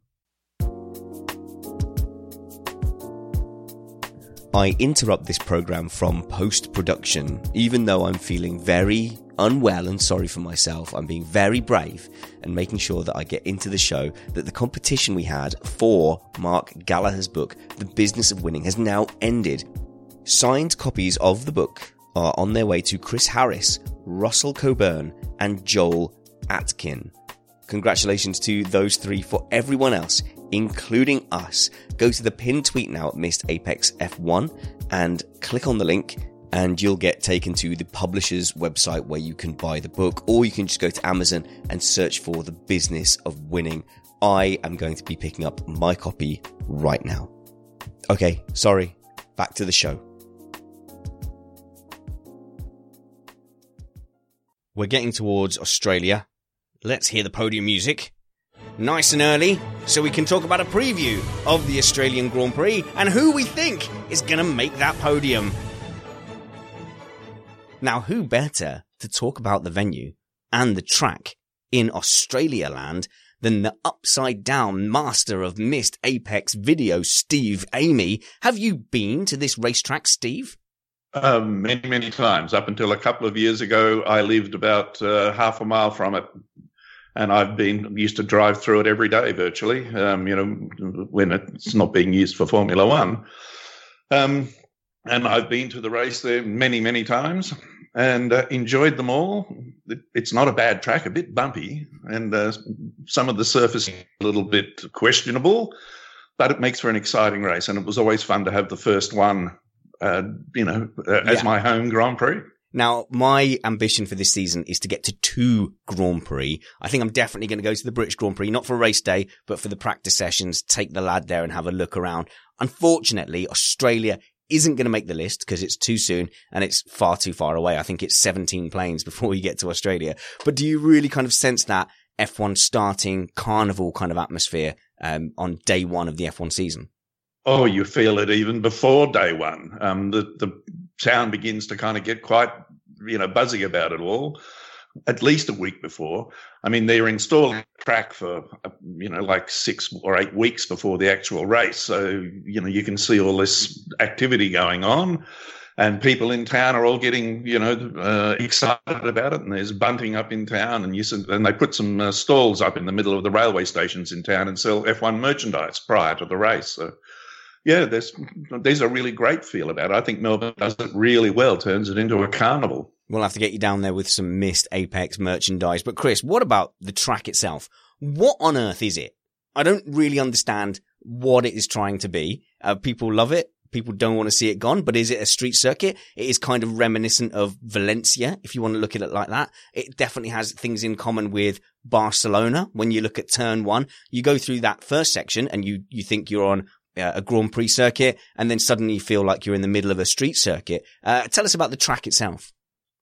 [SPEAKER 2] I interrupt this program from post production, even though I'm feeling very unwell and sorry for myself. I'm being very brave and making sure that I get into the show that the competition we had for Mark Gallagher's book, The Business of Winning, has now ended. Signed copies of the book are on their way to Chris Harris, Russell Coburn, and Joel Atkin. Congratulations to those three. For everyone else, including us, go to the pinned tweet now at Missed Apex F1 and click on the link and you'll get taken to the publisher's website where you can buy the book or you can just go to Amazon and search for the business of winning. I am going to be picking up my copy right now. Okay, sorry. Back to the show. We're getting towards Australia. Let's hear the podium music. Nice and early, so we can talk about a preview of the Australian Grand Prix and who we think is going to make that podium. Now, who better to talk about the venue and the track in Australia land than the upside down master of missed Apex video, Steve Amy? Have you been to this racetrack, Steve?
[SPEAKER 4] Um, many, many times. Up until a couple of years ago, I lived about uh, half a mile from it, and I've been used to drive through it every day virtually. Um, you know, when it's not being used for Formula One. Um, and I've been to the race there many, many times and uh, enjoyed them all. It's not a bad track, a bit bumpy, and uh, some of the surface a little bit questionable, but it makes for an exciting race. And it was always fun to have the first one, uh, you know, uh, as
[SPEAKER 2] Yeah.
[SPEAKER 4] my home Grand Prix.
[SPEAKER 2] Now, my ambition for this season is to get to two Grand Prix. I think I'm definitely going to go to the British Grand Prix, not for race day, but for the practice sessions, take the lad there and have a look around. Unfortunately, Australia isn't going to make the list because it's too soon and it's far too far away. I think it's 17 planes before you get to Australia. But do you really kind of sense that F1 starting carnival kind of atmosphere um, on day one of the F1 season?
[SPEAKER 4] Oh, you feel it even before day one. Um, the the town begins to kind of get quite, you know, buzzy about it all. At least a week before. I mean, they're installing track for, you know, like six or eight weeks before the actual race. So, you know, you can see all this activity going on. And people in town are all getting, you know, uh, excited about it. And there's bunting up in town, and you and they put some uh, stalls up in the middle of the railway stations in town and sell F1 merchandise prior to the race. So, yeah, there's there's a really great feel about it. I think Melbourne does it really well, turns it into a carnival.
[SPEAKER 2] We'll have to get you down there with some missed Apex merchandise. But Chris, what about the track itself? What on earth is it? I don't really understand what it is trying to be. Uh, people love it. People don't want to see it gone, but is it a street circuit? It is kind of reminiscent of Valencia, if you want to look at it like that. It definitely has things in common with Barcelona. When you look at turn one, you go through that first section and you, you think you're on a Grand Prix circuit and then suddenly you feel like you're in the middle of a street circuit. Uh, tell us about the track itself.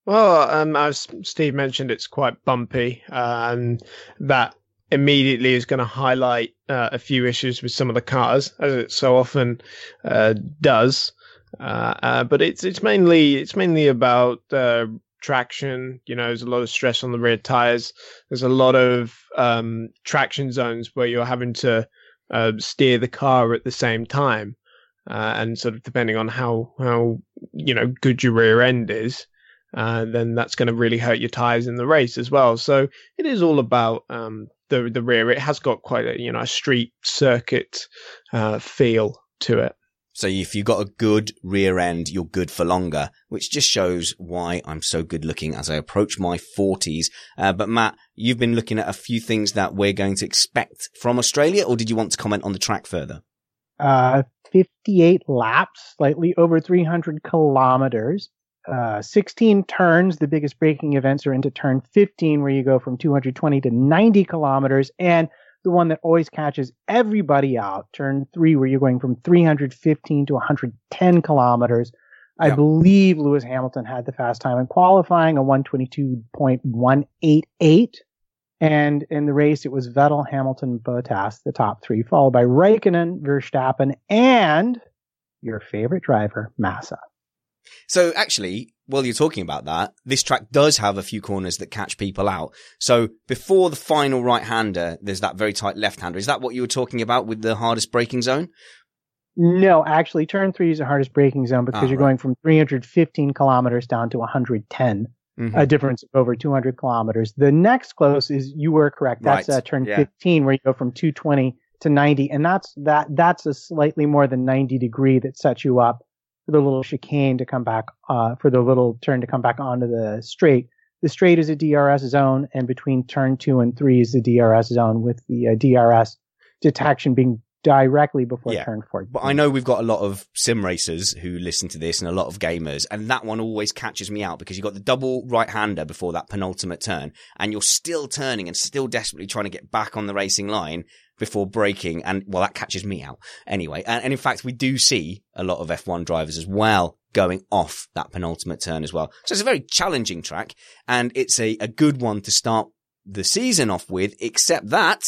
[SPEAKER 5] Well, um, as Steve mentioned, it's quite bumpy, uh, and that immediately is going to highlight uh, a few issues with some of the cars, as it so often uh, does. Uh, uh, but it's it's mainly it's mainly about uh, traction. You know, there's a lot of stress on the rear tires. There's a lot of um, traction zones where you're having to uh, steer the car at the same time, uh, and sort of depending on how how you know good your rear end is uh, then that's going to really hurt your tires in the race as well. So it is all about um, the the rear. It has got quite a you know a street circuit uh, feel to it.
[SPEAKER 2] So if you've got a good rear end, you're good for longer, which just shows why I'm so good looking as I approach my 40s. Uh, but Matt, you've been looking at a few things that we're going to expect from Australia, or did you want to comment on the track further?
[SPEAKER 3] Uh, 58 laps, slightly over 300 kilometers. Uh, 16 turns. The biggest braking events are into turn 15, where you go from 220 to 90 kilometers. And the one that always catches everybody out, turn three, where you're going from 315 to 110 kilometers. I
[SPEAKER 2] Yeah.
[SPEAKER 3] believe Lewis Hamilton had the fast time in qualifying, a 122.188. And in the race, it was Vettel, Hamilton, Bottas, the top three, followed by Raikkonen, Verstappen, and your favorite driver, Massa.
[SPEAKER 2] So actually, while you're talking about that, this track does have a few corners that catch people out. So before the final right hander, there's that very tight left hander. Is that what you were talking about with the hardest braking zone?
[SPEAKER 3] No, actually, turn three is the hardest braking zone because
[SPEAKER 2] Ah,
[SPEAKER 3] you're
[SPEAKER 2] right.
[SPEAKER 3] going from 315 kilometers down to 110,
[SPEAKER 2] Mhm.
[SPEAKER 3] a difference of over 200 kilometers. The next close is you were correct. That's
[SPEAKER 2] Right,
[SPEAKER 3] uh, turn
[SPEAKER 2] yeah.
[SPEAKER 3] 15, where you go from 220 to 90, and that's that. That's a slightly more than 90 degree that sets you up for the little chicane to come back, uh, for the little turn to come back onto the straight. The straight is a DRS zone, and between turn two and three is the DRS zone, with the uh, DRS detection being directly before
[SPEAKER 2] Yeah,
[SPEAKER 3] turn 14.
[SPEAKER 2] But I know we've got a lot of sim racers who listen to this and a lot of gamers, and that one always catches me out because you've got the double right hander before that penultimate turn, and you're still turning and still desperately trying to get back on the racing line before braking, and well, that catches me out anyway. And, and in fact, we do see a lot of F1 drivers as well going off that penultimate turn as well. So it's a very challenging track, and it's a, a good one to start the season off with, except that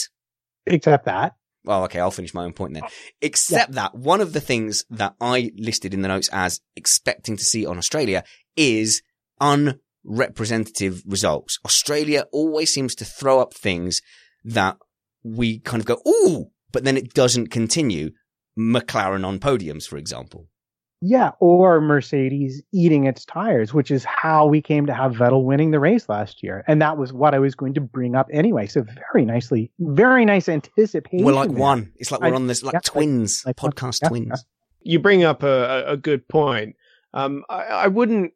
[SPEAKER 3] Except that.
[SPEAKER 2] well, okay, I'll finish my own point then. Except that one of the things that I listed in the notes as expecting to see on Australia is unrepresentative results. Australia always seems to throw up things that we kind of go, ooh, but then it doesn't continue. McLaren on podiums, for example.
[SPEAKER 3] Yeah, or Mercedes eating its tires, which is how we came to have Vettel winning the race last year. And that was what I was going to bring up anyway. So very nicely, very nice anticipation.
[SPEAKER 2] We're like one. It's like we're
[SPEAKER 3] I-
[SPEAKER 2] on this, like
[SPEAKER 3] yeah,
[SPEAKER 2] twins,
[SPEAKER 3] like one.
[SPEAKER 2] podcast
[SPEAKER 3] Yeah,
[SPEAKER 2] twins.
[SPEAKER 5] You bring up a, a, a good point. Um, I, I wouldn't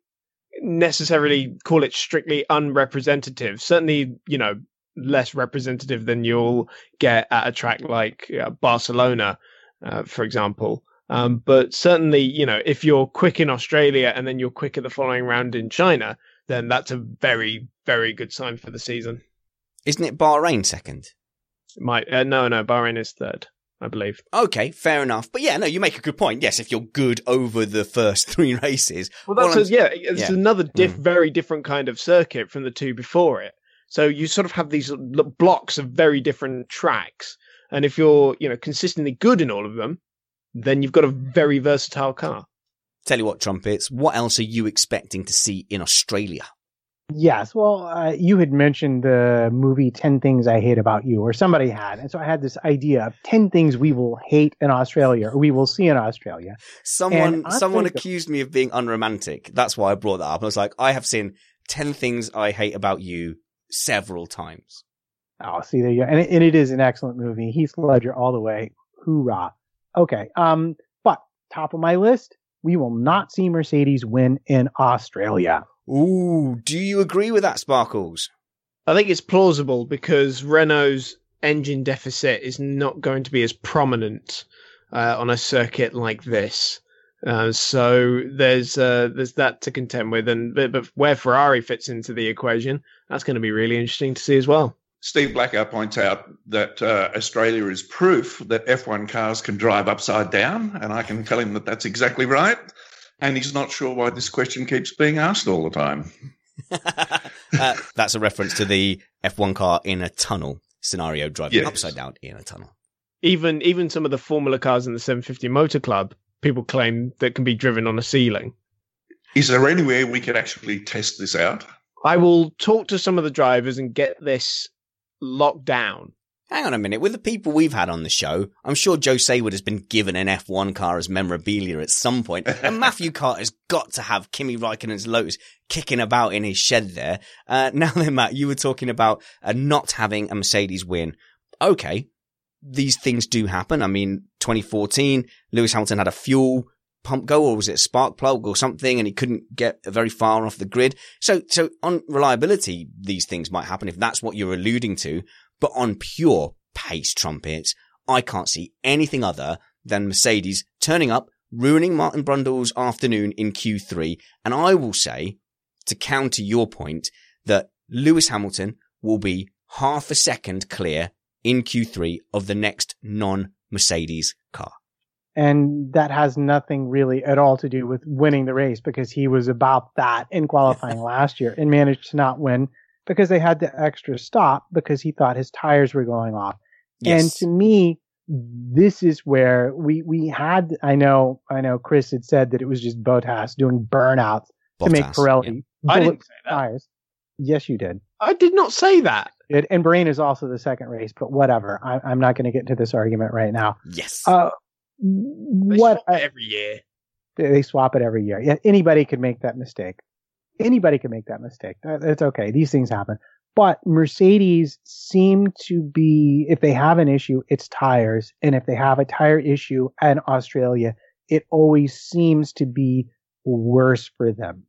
[SPEAKER 5] necessarily call it strictly unrepresentative. Certainly, you know, less representative than you'll get at a track like uh, Barcelona, uh, for example. Um, but certainly, you know, if you're quick in Australia and then you're quick at the following round in China, then that's a very, very good sign for the season.
[SPEAKER 2] Isn't it Bahrain second?
[SPEAKER 5] My uh, no, no, Bahrain is third. I believe.
[SPEAKER 2] Okay, fair enough. But yeah, no, you make a good point. Yes, if you're good over the first three races.
[SPEAKER 5] Well, that's a, yeah, it's yeah. another diff- mm. very different kind of circuit from the two before it. So you sort of have these blocks of very different tracks, and if you're you know consistently good in all of them, then you've got a very versatile car.
[SPEAKER 2] Tell you what, trumpets. What else are you expecting to see in Australia?
[SPEAKER 3] Yes. Well, uh, you had mentioned the movie 10 Things I Hate About You, or somebody had. And so I had this idea of 10 things we will hate in Australia, or we will see in Australia.
[SPEAKER 2] Someone, someone accused me of being unromantic. That's why I brought that up. I was like, I have seen 10 things I hate about you several times.
[SPEAKER 3] Oh, see, there you go. And it, and it is an excellent movie. Heath Ledger all the way. Hoorah. Okay. Um, but top of my list, we will not see Mercedes win in Australia.
[SPEAKER 2] Ooh, do you agree with that, Sparkles?
[SPEAKER 5] I think it's plausible because Renault's engine deficit is not going to be as prominent uh, on a circuit like this. Uh, so there's uh, there's that to contend with, and but, but, where Ferrari fits into the equation, that's going to be really interesting to see as well.
[SPEAKER 4] Steve Blackkout points out that uh, Australia is proof that F1 cars can drive upside down, and I can tell him that that's exactly right and he's not sure why this question keeps being asked all the time.
[SPEAKER 2] uh, that's a reference to the F1 car in a tunnel scenario, driving yes. upside down in a tunnel.
[SPEAKER 5] Even even some of the Formula cars in the 750 Motor Club, people claim that can be driven on a ceiling.
[SPEAKER 4] Is there any way we can actually test this out?
[SPEAKER 5] I will talk to some of the drivers and get this locked down
[SPEAKER 2] hang on a minute, with the people we've had on the show, I'm sure Joe Saward has been given an F1 car as memorabilia at some point, and Matthew Carter has got to have Kimi Raikkonen's Lotus kicking about in his shed there. Uh, now then, Matt, you were talking about uh, not having a Mercedes win. Okay, these things do happen. I mean, 2014, Lewis Hamilton had a fuel pump go, or was it a spark plug or something, and he couldn't get very far off the grid. So, so on reliability, these things might happen if that's what you're alluding to. But on pure pace trumpets, I can't see anything other than Mercedes turning up, ruining Martin Brundle's afternoon in Q3. And I will say, to counter your point, that Lewis Hamilton will be half a second clear in Q3 of the next non Mercedes car.
[SPEAKER 3] And that has nothing really at all to do with winning the race because he was about that in qualifying last year and managed to not win because they had the extra stop because he thought his tires were going off. Yes. And to me, this is where we, we had, I know, I know Chris had said that it was just Bottas doing burnouts Bottas, to make Pirelli
[SPEAKER 5] yeah. I didn't say that.
[SPEAKER 3] tires. Yes, you did.
[SPEAKER 5] I did not say that.
[SPEAKER 3] It, and Bahrain is also the second race, but whatever. I, am not going to get into this argument right now.
[SPEAKER 2] Yes.
[SPEAKER 3] Uh, what
[SPEAKER 5] every year?
[SPEAKER 3] They swap it every year. Yeah, anybody could make that mistake anybody can make that mistake. It's okay. These things happen. But Mercedes seem to be, if they have an issue, it's tires. And if they have a tire issue in Australia, it always seems to be worse for them.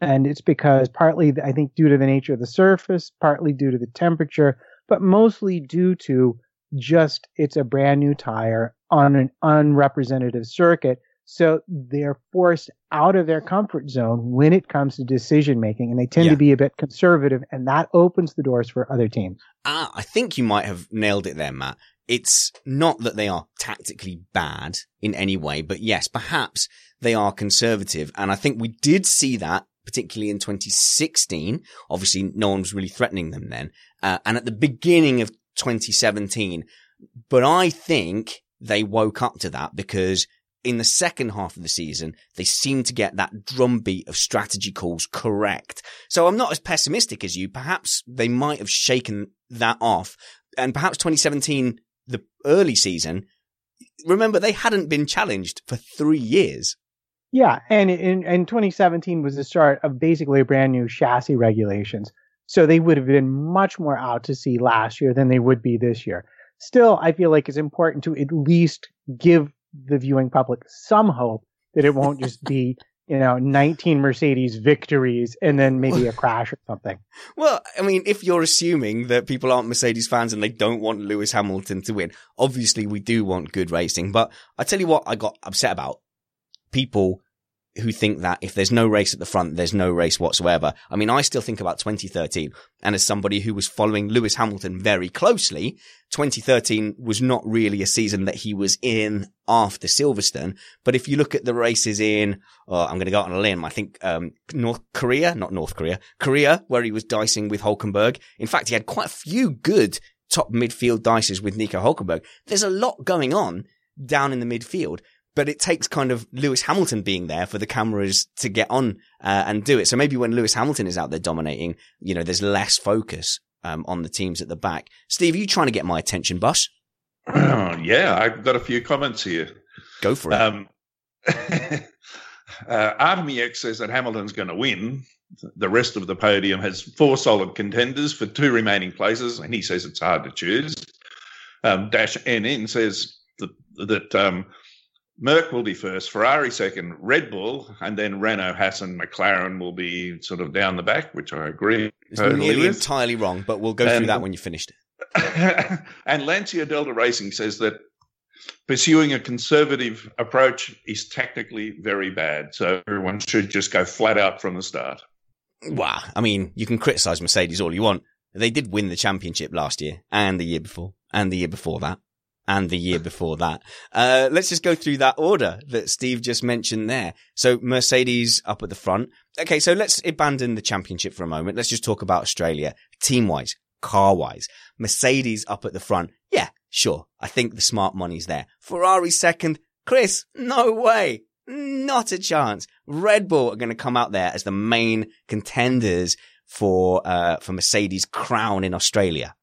[SPEAKER 3] And it's because partly, I think, due to the nature of the surface, partly due to the temperature, but mostly due to just it's a brand new tire on an unrepresentative circuit so they're forced out of their comfort zone when it comes to decision making, and they tend yeah. to be a bit conservative, and that opens the doors for other teams.
[SPEAKER 2] Ah, I think you might have nailed it there, Matt. It's not that they are tactically bad in any way, but yes, perhaps they are conservative. And I think we did see that particularly in 2016. Obviously, no one was really threatening them then. Uh, and at the beginning of 2017. But I think they woke up to that because in the second half of the season, they seemed to get that drumbeat of strategy calls correct. So I'm not as pessimistic as you. Perhaps they might have shaken that off. And perhaps 2017, the early season, remember they hadn't been challenged for three years.
[SPEAKER 3] Yeah. And in, in 2017 was the start of basically a brand new chassis regulations. So they would have been much more out to sea last year than they would be this year. Still, I feel like it's important to at least give the viewing public some hope that it won't just be you know, 19 Mercedes victories and then maybe a crash or something.
[SPEAKER 2] Well, I mean, if you're assuming that people aren't Mercedes fans and they don't want Lewis Hamilton to win, obviously we do want good racing. But I tell you what, I got upset about people who think that if there's no race at the front, there's no race whatsoever. I mean, I still think about 2013. And as somebody who was following Lewis Hamilton very closely, 2013 was not really a season that he was in after Silverstone. But if you look at the races in, oh, I'm going to go out on a limb. I think, um, North Korea, not North Korea, Korea, where he was dicing with Hulkenberg. In fact, he had quite a few good top midfield dices with Nico Hulkenberg. There's a lot going on down in the midfield but it takes kind of Lewis Hamilton being there for the cameras to get on uh, and do it. So maybe when Lewis Hamilton is out there dominating, you know, there's less focus um, on the teams at the back. Steve, are you trying to get my attention, boss?
[SPEAKER 4] Oh, yeah, I've got a few comments here.
[SPEAKER 2] Go for it. Um,
[SPEAKER 4] uh, says that Hamilton's going to win. The rest of the podium has four solid contenders for two remaining places, and he says it's hard to choose. Um, Dash NN says that, that um, Merc will be first, Ferrari second, Red Bull, and then Renault, Haas and, McLaren will be sort of down the back, which I agree.
[SPEAKER 2] It's totally nearly entirely wrong, but we'll go and, through that when you finished.
[SPEAKER 4] and Lancia Delta Racing says that pursuing a conservative approach is technically very bad. So everyone should just go flat out from the start.
[SPEAKER 2] Wow. I mean, you can criticize Mercedes all you want. They did win the championship last year and the year before and the year before that and the year before that. Uh, let's just go through that order that Steve just mentioned there. So Mercedes up at the front. Okay. So let's abandon the championship for a moment. Let's just talk about Australia team wise, car wise. Mercedes up at the front. Yeah, sure. I think the smart money's there. Ferrari second. Chris, no way. Not a chance. Red Bull are going to come out there as the main contenders for, uh, for Mercedes crown in Australia.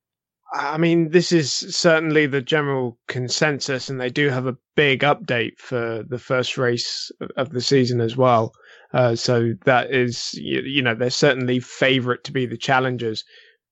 [SPEAKER 5] I mean, this is certainly the general consensus, and they do have a big update for the first race of the season as well. Uh, so that is, you, you know, they're certainly favourite to be the challengers.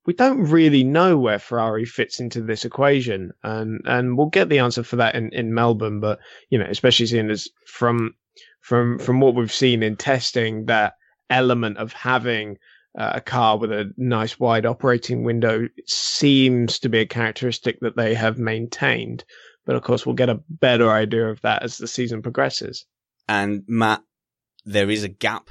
[SPEAKER 5] We don't really know where Ferrari fits into this equation, and and we'll get the answer for that in, in Melbourne. But you know, especially seeing as from from from what we've seen in testing, that element of having uh, a car with a nice wide operating window seems to be a characteristic that they have maintained. But of course, we'll get a better idea of that as the season progresses.
[SPEAKER 2] And Matt, there is a gap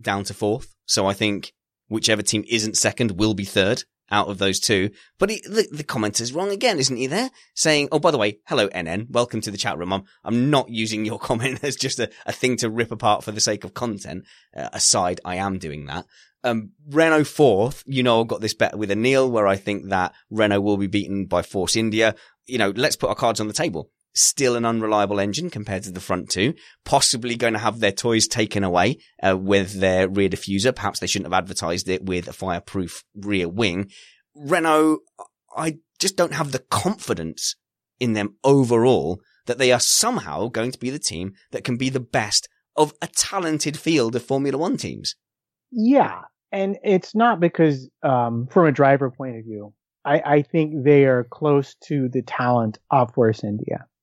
[SPEAKER 2] down to fourth. So I think whichever team isn't second will be third out of those two. But he, the, the is wrong again, isn't he there? Saying, oh, by the way, hello, NN. Welcome to the chat room. I'm, I'm not using your comment as just a, a thing to rip apart for the sake of content. Uh, aside, I am doing that. Um, Renault fourth, you know, I've got this bet with Anil where I think that Renault will be beaten by Force India. You know, let's put our cards on the table. Still an unreliable engine compared to the front two. Possibly going to have their toys taken away uh, with their rear diffuser. Perhaps they shouldn't have advertised it with a fireproof rear wing. Renault, I just don't have the confidence in them overall that they are somehow going to be the team that can be the best of a talented field of Formula One teams.
[SPEAKER 3] Yeah, and it's not because um, from a driver point of view, I, I, think they are close to the talent of Force India.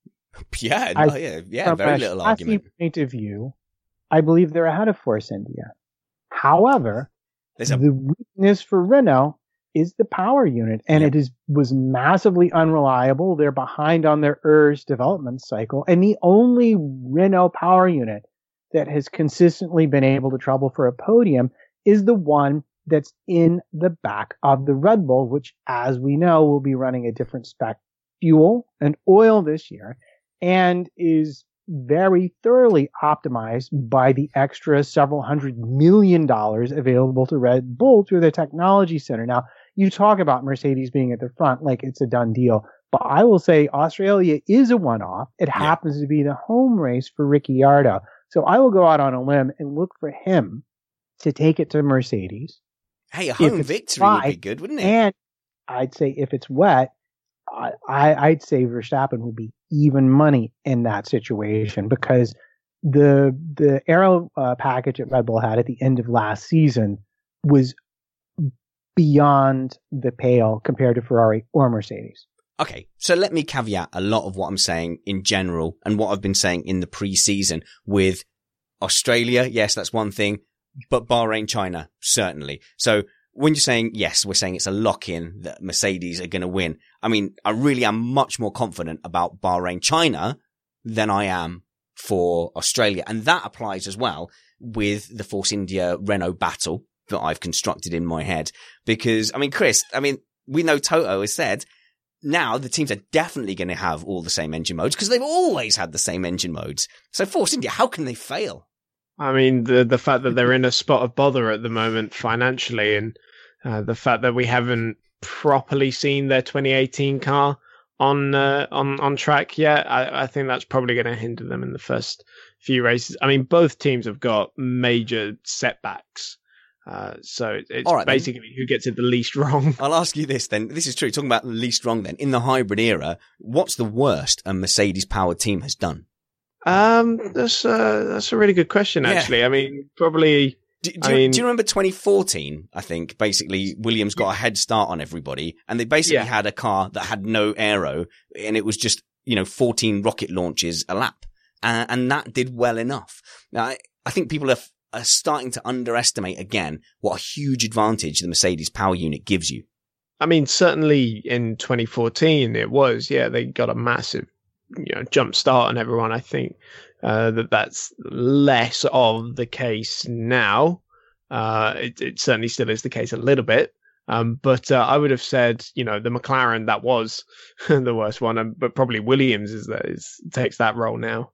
[SPEAKER 2] Yeah, no, I, yeah, yeah, from very little argument.
[SPEAKER 3] From a point of view, I believe they're ahead of Force India. However, a- the weakness for Renault is the power unit, and it is was massively unreliable. They're behind on their ERS development cycle, and the only Renault power unit that has consistently been able to trouble for a podium is the one that's in the back of the Red Bull, which, as we know, will be running a different spec fuel and oil this year and is very thoroughly optimized by the extra several hundred million dollars available to Red Bull through the technology center. Now, you talk about Mercedes being at the front like it's a done deal, but I will say Australia is a one off. It yeah. happens to be the home race for Ricciardo. So I will go out on a limb and look for him to take it to Mercedes.
[SPEAKER 2] Hey, a home victory dry, would be good, wouldn't it?
[SPEAKER 3] And I'd say if it's wet, I, I would say Verstappen will be even money in that situation because the the aero uh, package that Red Bull had at the end of last season was beyond the pale compared to Ferrari or Mercedes.
[SPEAKER 2] Okay, so let me caveat a lot of what I'm saying in general and what I've been saying in the pre-season with Australia, yes, that's one thing, but Bahrain, China, certainly. So when you're saying yes, we're saying it's a lock in that Mercedes are going to win. I mean, I really am much more confident about Bahrain, China than I am for Australia. And that applies as well with the Force India Renault battle that I've constructed in my head. Because, I mean, Chris, I mean, we know Toto has said now the teams are definitely going to have all the same engine modes because they've always had the same engine modes. So Force India, how can they fail?
[SPEAKER 5] I mean, the the fact that they're in a spot of bother at the moment financially, and uh, the fact that we haven't properly seen their 2018 car on uh, on on track yet, I, I think that's probably going to hinder them in the first few races. I mean, both teams have got major setbacks. Uh, so it's right, basically then. who gets it the least wrong.
[SPEAKER 2] I'll ask you this then. This is true. Talking about the least wrong then. In the hybrid era, what's the worst a Mercedes powered team has done?
[SPEAKER 5] Um, that's uh, that's a really good question. Actually, yeah. I mean, probably.
[SPEAKER 2] Do, do, you, mean, do, you, remember 2014? I think basically Williams got a head start on everybody, and they basically yeah. had a car that had no aero, and it was just you know 14 rocket launches a lap, uh, and that did well enough. Now, I, I think people are, are starting to underestimate again what a huge advantage the Mercedes power unit gives you.
[SPEAKER 5] I mean, certainly in 2014 it was, yeah, they got a massive you know jump start on everyone. I think uh, that that's less of the case now. Uh, it, it, certainly still is the case a little bit. Um, but uh, I would have said, you know, the McLaren that was the worst one, but probably Williams is that is takes that role now.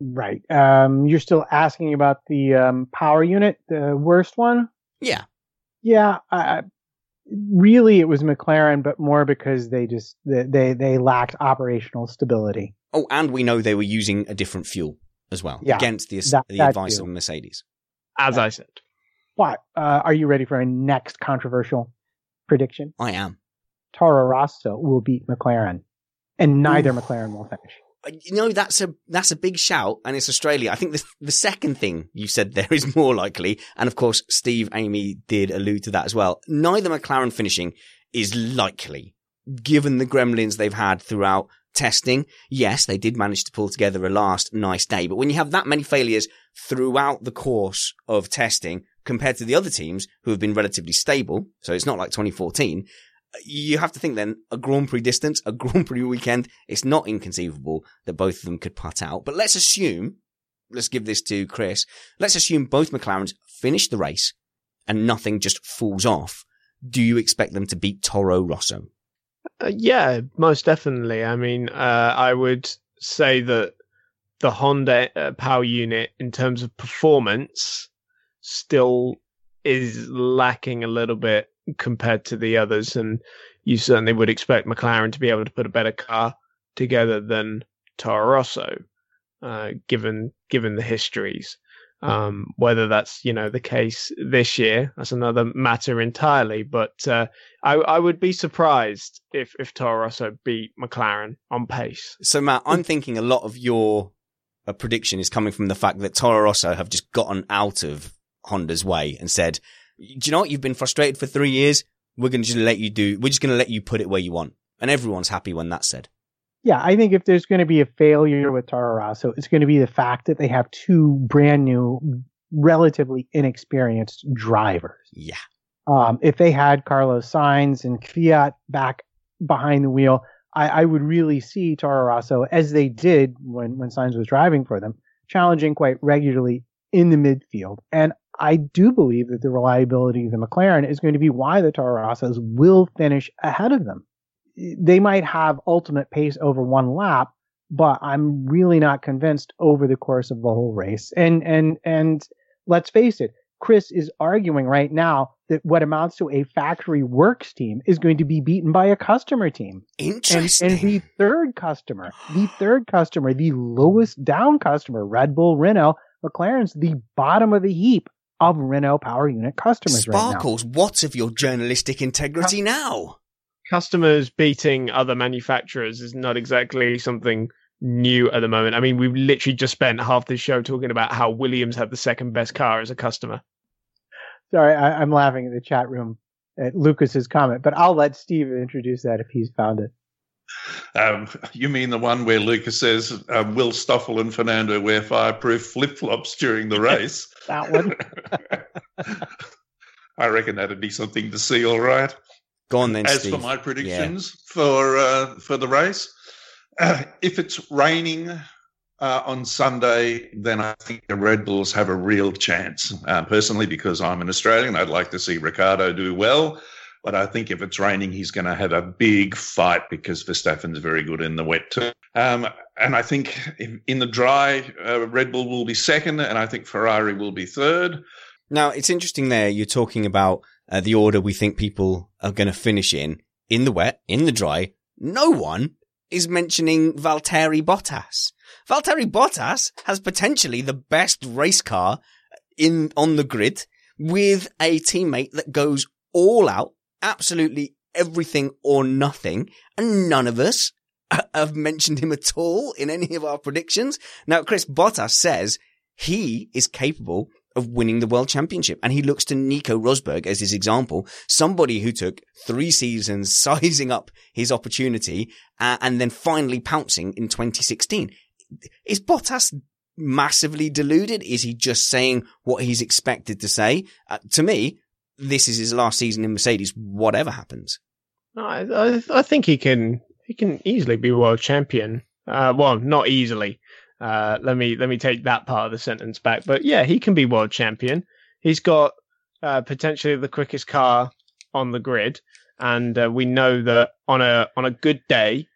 [SPEAKER 3] Right. Um, you're still asking about the um, power unit, the worst one.
[SPEAKER 2] Yeah.
[SPEAKER 3] Yeah. I, really it was McLaren, but more because they just they they lacked operational stability.
[SPEAKER 2] Oh, and we know they were using a different fuel as well yeah, against the that, the that advice too. of Mercedes.
[SPEAKER 5] As I said.
[SPEAKER 3] But uh, are you ready for a next controversial prediction?
[SPEAKER 2] I am.
[SPEAKER 3] Toro Rosso will beat McLaren, and neither Ooh. McLaren will finish.
[SPEAKER 2] Uh, you know that's a that's a big shout, and it's Australia. I think the the second thing you said there is more likely, and of course Steve Amy did allude to that as well. Neither McLaren finishing is likely, given the gremlins they've had throughout testing. Yes, they did manage to pull together a last nice day, but when you have that many failures throughout the course of testing compared to the other teams who have been relatively stable, so it's not like 2014 you have to think then a Grand Prix distance, a Grand Prix weekend. It's not inconceivable that both of them could putt out. But let's assume, let's give this to Chris. Let's assume both McLarens finish the race and nothing just falls off. Do you expect them to beat Toro Rosso?
[SPEAKER 5] Uh, yeah, most definitely. I mean, uh, I would say that the Honda uh, power unit, in terms of performance, still is lacking a little bit compared to the others. And you certainly would expect McLaren to be able to put a better car together than Toro Rosso, uh, given given the histories. Um, whether that's you know the case this year, that's another matter entirely. But uh, I, I would be surprised if if Toro Rosso beat McLaren on pace.
[SPEAKER 2] So Matt, I'm thinking a lot of your uh, prediction is coming from the fact that Toro Rosso have just gotten out of Honda's way and said, do you know what? You've been frustrated for three years. We're going to just let you do, we're just going to let you put it where you want. And everyone's happy when that's said.
[SPEAKER 3] Yeah, I think if there's going to be a failure with Toro Rosso, it's going to be the fact that they have two brand new, relatively inexperienced drivers.
[SPEAKER 2] Yeah.
[SPEAKER 3] Um, if they had Carlos Sainz and Kvyat back behind the wheel, I, I, would really see Toro Rosso, as they did when, when Sainz was driving for them, challenging quite regularly in the midfield. And I do believe that the reliability of the McLaren is going to be why the Toro Rossos will finish ahead of them. They might have ultimate pace over one lap, but I'm really not convinced over the course of the whole race. And and and let's face it, Chris is arguing right now that what amounts to a factory works team is going to be beaten by a customer team.
[SPEAKER 2] Interesting.
[SPEAKER 3] And, and the third customer, the third customer, the lowest down customer, Red Bull Renault, McLaren's the bottom of the heap of Renault power unit customers
[SPEAKER 2] Sparkles,
[SPEAKER 3] right
[SPEAKER 2] what of your journalistic integrity now?
[SPEAKER 5] Customers beating other manufacturers is not exactly something new at the moment. I mean, we've literally just spent half this show talking about how Williams had the second best car as a customer.
[SPEAKER 3] Sorry, I, am laughing in the chat room at Lucas's comment, but I'll let Steve introduce that if he's found it.
[SPEAKER 4] Um, you mean the one where Lucas says, um, "Will Stoffel and Fernando wear fireproof flip flops during the race?"
[SPEAKER 3] that one.
[SPEAKER 4] I reckon that'd be something to see. All right.
[SPEAKER 2] Go on then,
[SPEAKER 4] As
[SPEAKER 2] Steve.
[SPEAKER 4] for my predictions for uh, for the race, uh, if it's raining uh, on Sunday, then I think the Red Bulls have a real chance. Uh, personally, because I'm an Australian, I'd like to see Ricciardo do well. But I think if it's raining, he's going to have a big fight because Verstappen's very good in the wet too. Um, and I think in the dry, uh, Red Bull will be second, and I think Ferrari will be third.
[SPEAKER 2] Now, it's interesting there. You're talking about uh, the order we think people are going to finish in, in the wet, in the dry. No one is mentioning Valtteri Bottas. Valtteri Bottas has potentially the best race car in, on the grid with a teammate that goes all out, absolutely everything or nothing. And none of us have mentioned him at all in any of our predictions. Now, Chris Bottas says he is capable of winning the world championship. And he looks to Nico Rosberg as his example, somebody who took three seasons sizing up his opportunity uh, and then finally pouncing in 2016. Is Bottas massively deluded? Is he just saying what he's expected to say? Uh, to me, this is his last season in Mercedes, whatever happens.
[SPEAKER 5] I, I, I think he can he can easily be world champion. Uh, well, not easily. Uh, let me let me take that part of the sentence back. But yeah, he can be world champion. He's got uh, potentially the quickest car on the grid, and uh, we know that on a on a good day,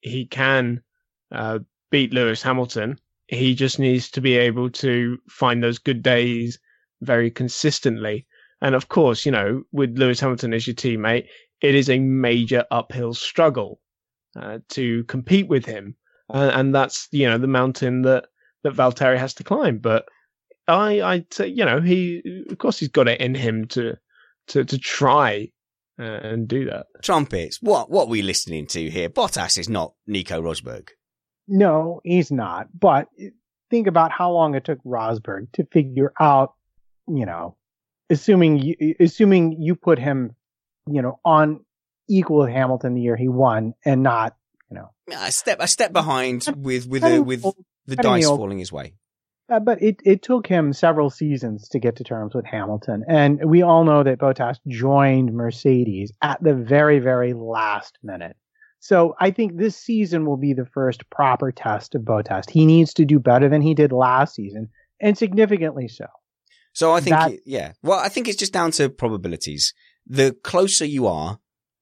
[SPEAKER 5] he can uh, beat Lewis Hamilton. He just needs to be able to find those good days very consistently. And of course, you know, with Lewis Hamilton as your teammate, it is a major uphill struggle uh, to compete with him uh, and that's you know the mountain that that Valtteri has to climb. But I, I, you know, he of course he's got it in him to to to try uh, and do that.
[SPEAKER 2] Trumpets, what what are we listening to here? Bottas is not Nico Rosberg.
[SPEAKER 3] No, he's not. But think about how long it took Rosberg to figure out, you know, assuming you, assuming you put him, you know, on equal with Hamilton the year he won and not you know,
[SPEAKER 2] a step a step behind with with the with the dice falling his way.
[SPEAKER 3] Uh, but it, it took him several seasons to get to terms with Hamilton, and we all know that Bottas joined Mercedes at the very very last minute. So I think this season will be the first proper test of Bottas. He needs to do better than he did last season, and significantly so.
[SPEAKER 2] So I think, that, it, yeah. Well, I think it's just down to probabilities. The closer you are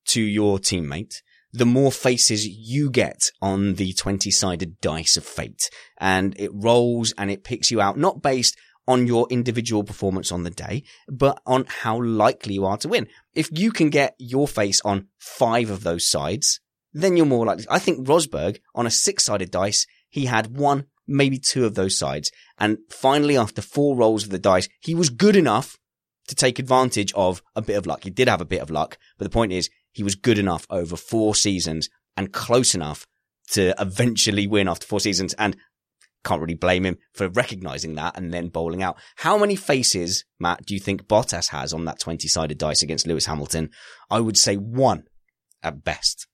[SPEAKER 2] to your teammate, the more faces you get on the 20 sided dice of fate. And it rolls and it picks you out, not based on your individual performance on the day, but on how likely you are to win. If you can get your face on five of those sides, then you're more likely. I think Rosberg on a six sided dice, he had one, maybe two of those sides. And finally, after four rolls of the dice, he was good enough to take advantage of a bit of luck. He did have a bit of luck, but the point is he was good enough over four seasons and close enough to eventually win after four seasons. And can't really blame him for recognizing that and then bowling out. How many faces, Matt, do you think Bottas has on that 20 sided dice against Lewis Hamilton? I would say one at best.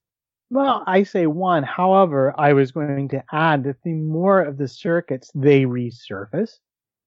[SPEAKER 3] Well, I say one. However, I was going to add that the more of the circuits they resurface,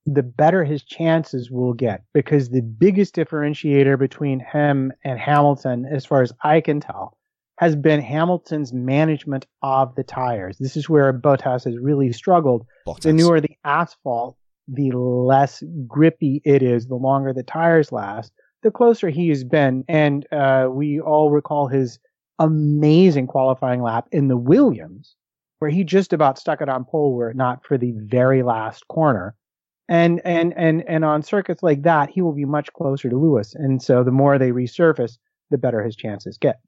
[SPEAKER 3] the better his chances will get because the biggest differentiator between him and Hamilton, as far as I can tell, has been Hamilton's management of the tires. This is where Bottas has really struggled.
[SPEAKER 2] Bottas.
[SPEAKER 3] The newer the asphalt, the less grippy it is, the longer the tires last, the closer he has been. And uh, we all recall his amazing qualifying lap in the Williams, where he just about stuck it on pole were it not for the very last corner and and and and on circuits like that, he will be much closer to Lewis. And so the more they resurface, the better his chances get.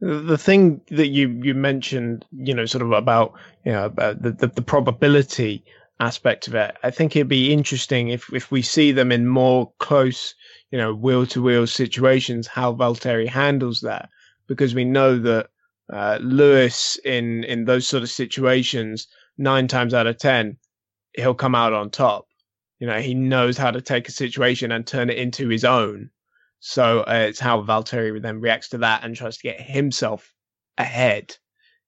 [SPEAKER 5] The thing that you you mentioned, you know, sort of about you know about the, the, the probability aspect of it, I think it'd be interesting if if we see them in more close, you know, wheel to wheel situations, how Valtteri handles that, because we know that uh, Lewis in in those sort of situations, nine times out of ten, he'll come out on top you know, he knows how to take a situation and turn it into his own. So uh, it's how Valtteri then reacts to that and tries to get himself ahead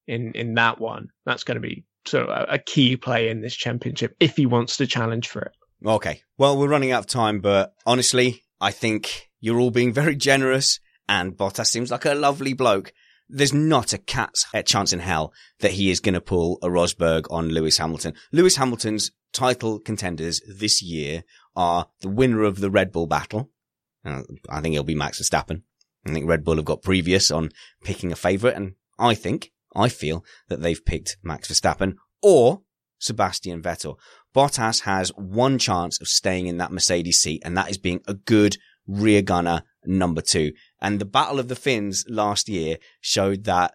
[SPEAKER 5] in in that one. That's going to be sort of a, a key play in this championship if he wants to challenge for it.
[SPEAKER 2] Okay. Well, we're running out of time, but honestly, I think you're all being very generous and Bottas seems like a lovely bloke. There's not a cat's chance in hell that he is going to pull a Rosberg on Lewis Hamilton. Lewis Hamilton's title contenders this year are the winner of the Red Bull battle. Uh, I think it'll be Max Verstappen. I think Red Bull have got previous on picking a favourite, and I think, I feel that they've picked Max Verstappen or Sebastian Vettel. Bottas has one chance of staying in that Mercedes seat, and that is being a good rear gunner number two. And the Battle of the Finns last year showed that,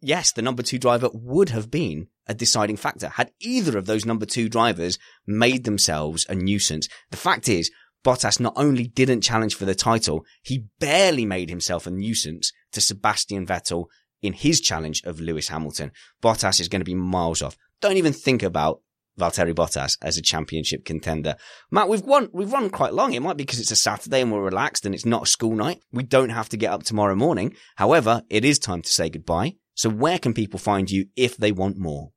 [SPEAKER 2] yes, the number two driver would have been a deciding factor. Had either of those number two drivers made themselves a nuisance. The fact is, Bottas not only didn't challenge for the title, he barely made himself a nuisance to Sebastian Vettel in his challenge of Lewis Hamilton. Bottas is going to be miles off. Don't even think about Valtteri Bottas as a championship contender. Matt, we've won, we've run quite long. It might be because it's a Saturday and we're relaxed and it's not a school night. We don't have to get up tomorrow morning. However, it is time to say goodbye. So where can people find you if they want more?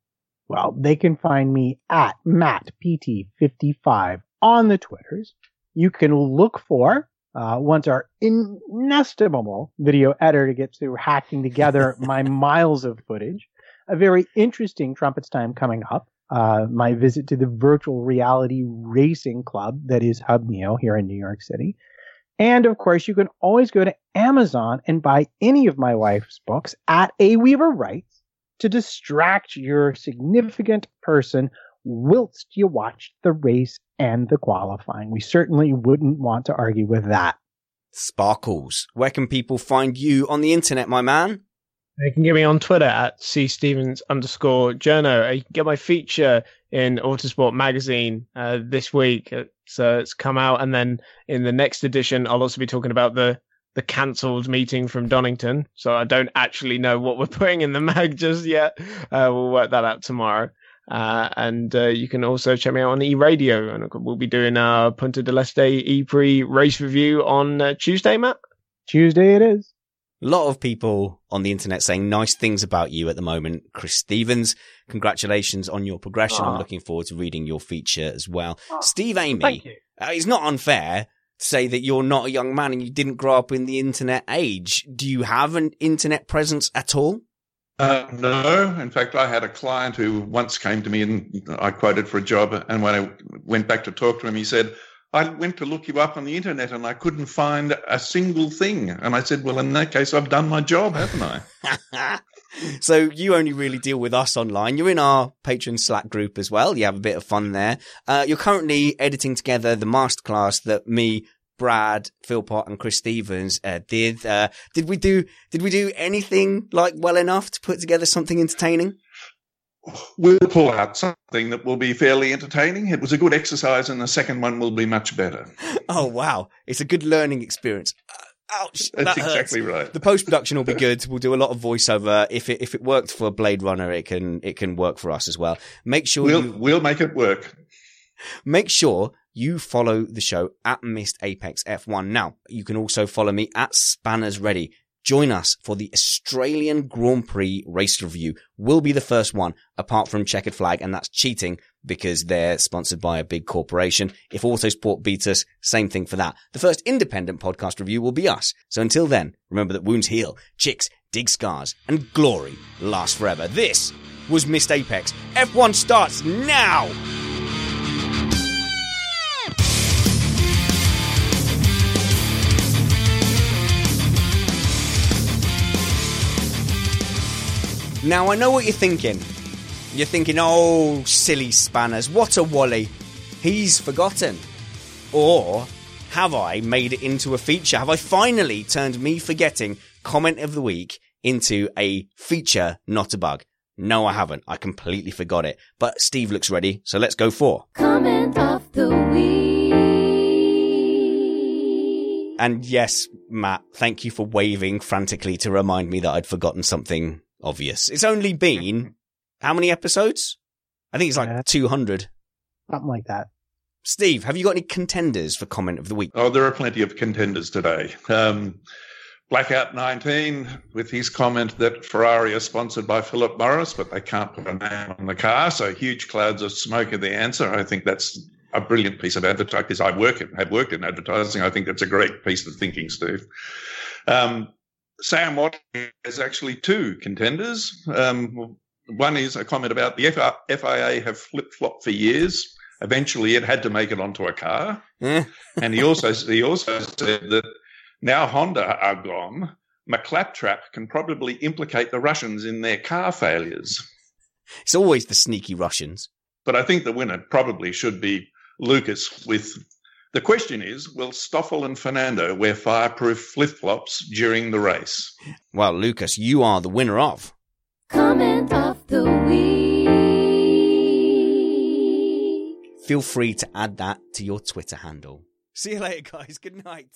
[SPEAKER 3] Well, they can find me at MattPT55 on the Twitters. You can look for, uh, once our inestimable video editor gets through hacking together my miles of footage, a very interesting Trumpets time coming up. Uh, my visit to the virtual reality racing club that is Hub Neo here in New York City. And of course, you can always go to Amazon and buy any of my wife's books at A Weaver Writes to distract your significant person whilst you watch the race and the qualifying. We certainly wouldn't want to argue with that.
[SPEAKER 2] Sparkles, where can people find you on the internet, my man?
[SPEAKER 5] You can get me on Twitter at C Stevens underscore journo. You can get my feature in Autosport magazine uh, this week. So it's come out, and then in the next edition, I'll also be talking about the the cancelled meeting from Donington. So I don't actually know what we're putting in the mag just yet. Uh, we'll work that out tomorrow. Uh, and uh, you can also check me out on E Radio, and we'll be doing our Punta del Este E Pre race review on uh, Tuesday, Matt.
[SPEAKER 3] Tuesday it is.
[SPEAKER 2] A lot of people on the internet saying nice things about you at the moment. Chris Stevens, congratulations on your progression. I'm looking forward to reading your feature as well. Steve Amy, uh, it's not unfair to say that you're not a young man and you didn't grow up in the internet age. Do you have an internet presence at all?
[SPEAKER 4] Uh, no. In fact, I had a client who once came to me and I quoted for a job. And when I went back to talk to him, he said, I went to look you up on the internet and I couldn't find a single thing. And I said, Well, in that case, I've done my job, haven't I?
[SPEAKER 2] so you only really deal with us online. You're in our patron Slack group as well. You have a bit of fun there. Uh, you're currently editing together the masterclass that me, Brad, Philpott, and Chris Stevens uh, did. Uh, did we do? Did we do anything like well enough to put together something entertaining?
[SPEAKER 4] We'll pull out something that will be fairly entertaining. It was a good exercise, and the second one will be much better.
[SPEAKER 2] Oh wow, it's a good learning experience. Uh, ouch!
[SPEAKER 4] That's that exactly right.
[SPEAKER 2] The post production will be good. We'll do a lot of voiceover. If it if it worked for Blade Runner, it can it can work for us as well. Make sure
[SPEAKER 4] we'll
[SPEAKER 2] you,
[SPEAKER 4] we'll make it work.
[SPEAKER 2] Make sure you follow the show at Missed Apex F1. Now you can also follow me at Spanners Ready. Join us for the Australian Grand Prix race review. We'll be the first one apart from Checkered Flag, and that's cheating because they're sponsored by a big corporation. If Autosport beats us, same thing for that. The first independent podcast review will be us. So until then, remember that wounds heal, chicks dig scars, and glory lasts forever. This was Missed Apex. F1 starts now! Now I know what you're thinking. You're thinking, oh, silly spanners, what a wally. He's forgotten. Or have I made it into a feature? Have I finally turned me forgetting comment of the week into a feature, not a bug? No, I haven't. I completely forgot it. But Steve looks ready, so let's go for
[SPEAKER 7] comment of the week.
[SPEAKER 2] And yes, Matt, thank you for waving frantically to remind me that I'd forgotten something obvious. It's only been how many episodes? I think it's like
[SPEAKER 3] Yeah.
[SPEAKER 2] 200.
[SPEAKER 3] Something like that.
[SPEAKER 2] Steve, have you got any contenders for comment of the week?
[SPEAKER 4] Oh, there are plenty of contenders today. Um, Blackout 19 with his comment that Ferrari are sponsored by Philip Morris, but they can't put a name on the car. So huge clouds of smoke are the answer. I think that's a brilliant piece of advertising. Because I work in, have worked in advertising. I think that's a great piece of thinking, Steve. Um, Sam Watt has actually two contenders. Um, one is a comment about the FIA have flip flopped for years. Eventually, it had to make it onto a car, and he also he also said that now Honda are gone. McClaptrap can probably implicate the Russians in their car failures.
[SPEAKER 2] It's always the sneaky Russians.
[SPEAKER 4] But I think the winner probably should be Lucas with the question is, will Stoffel and Fernando wear fireproof flip flops during the race?
[SPEAKER 2] Well, Lucas, you are the winner of.
[SPEAKER 7] Comment of the week.
[SPEAKER 2] Feel free to add that to your Twitter handle. See you later, guys. Good night.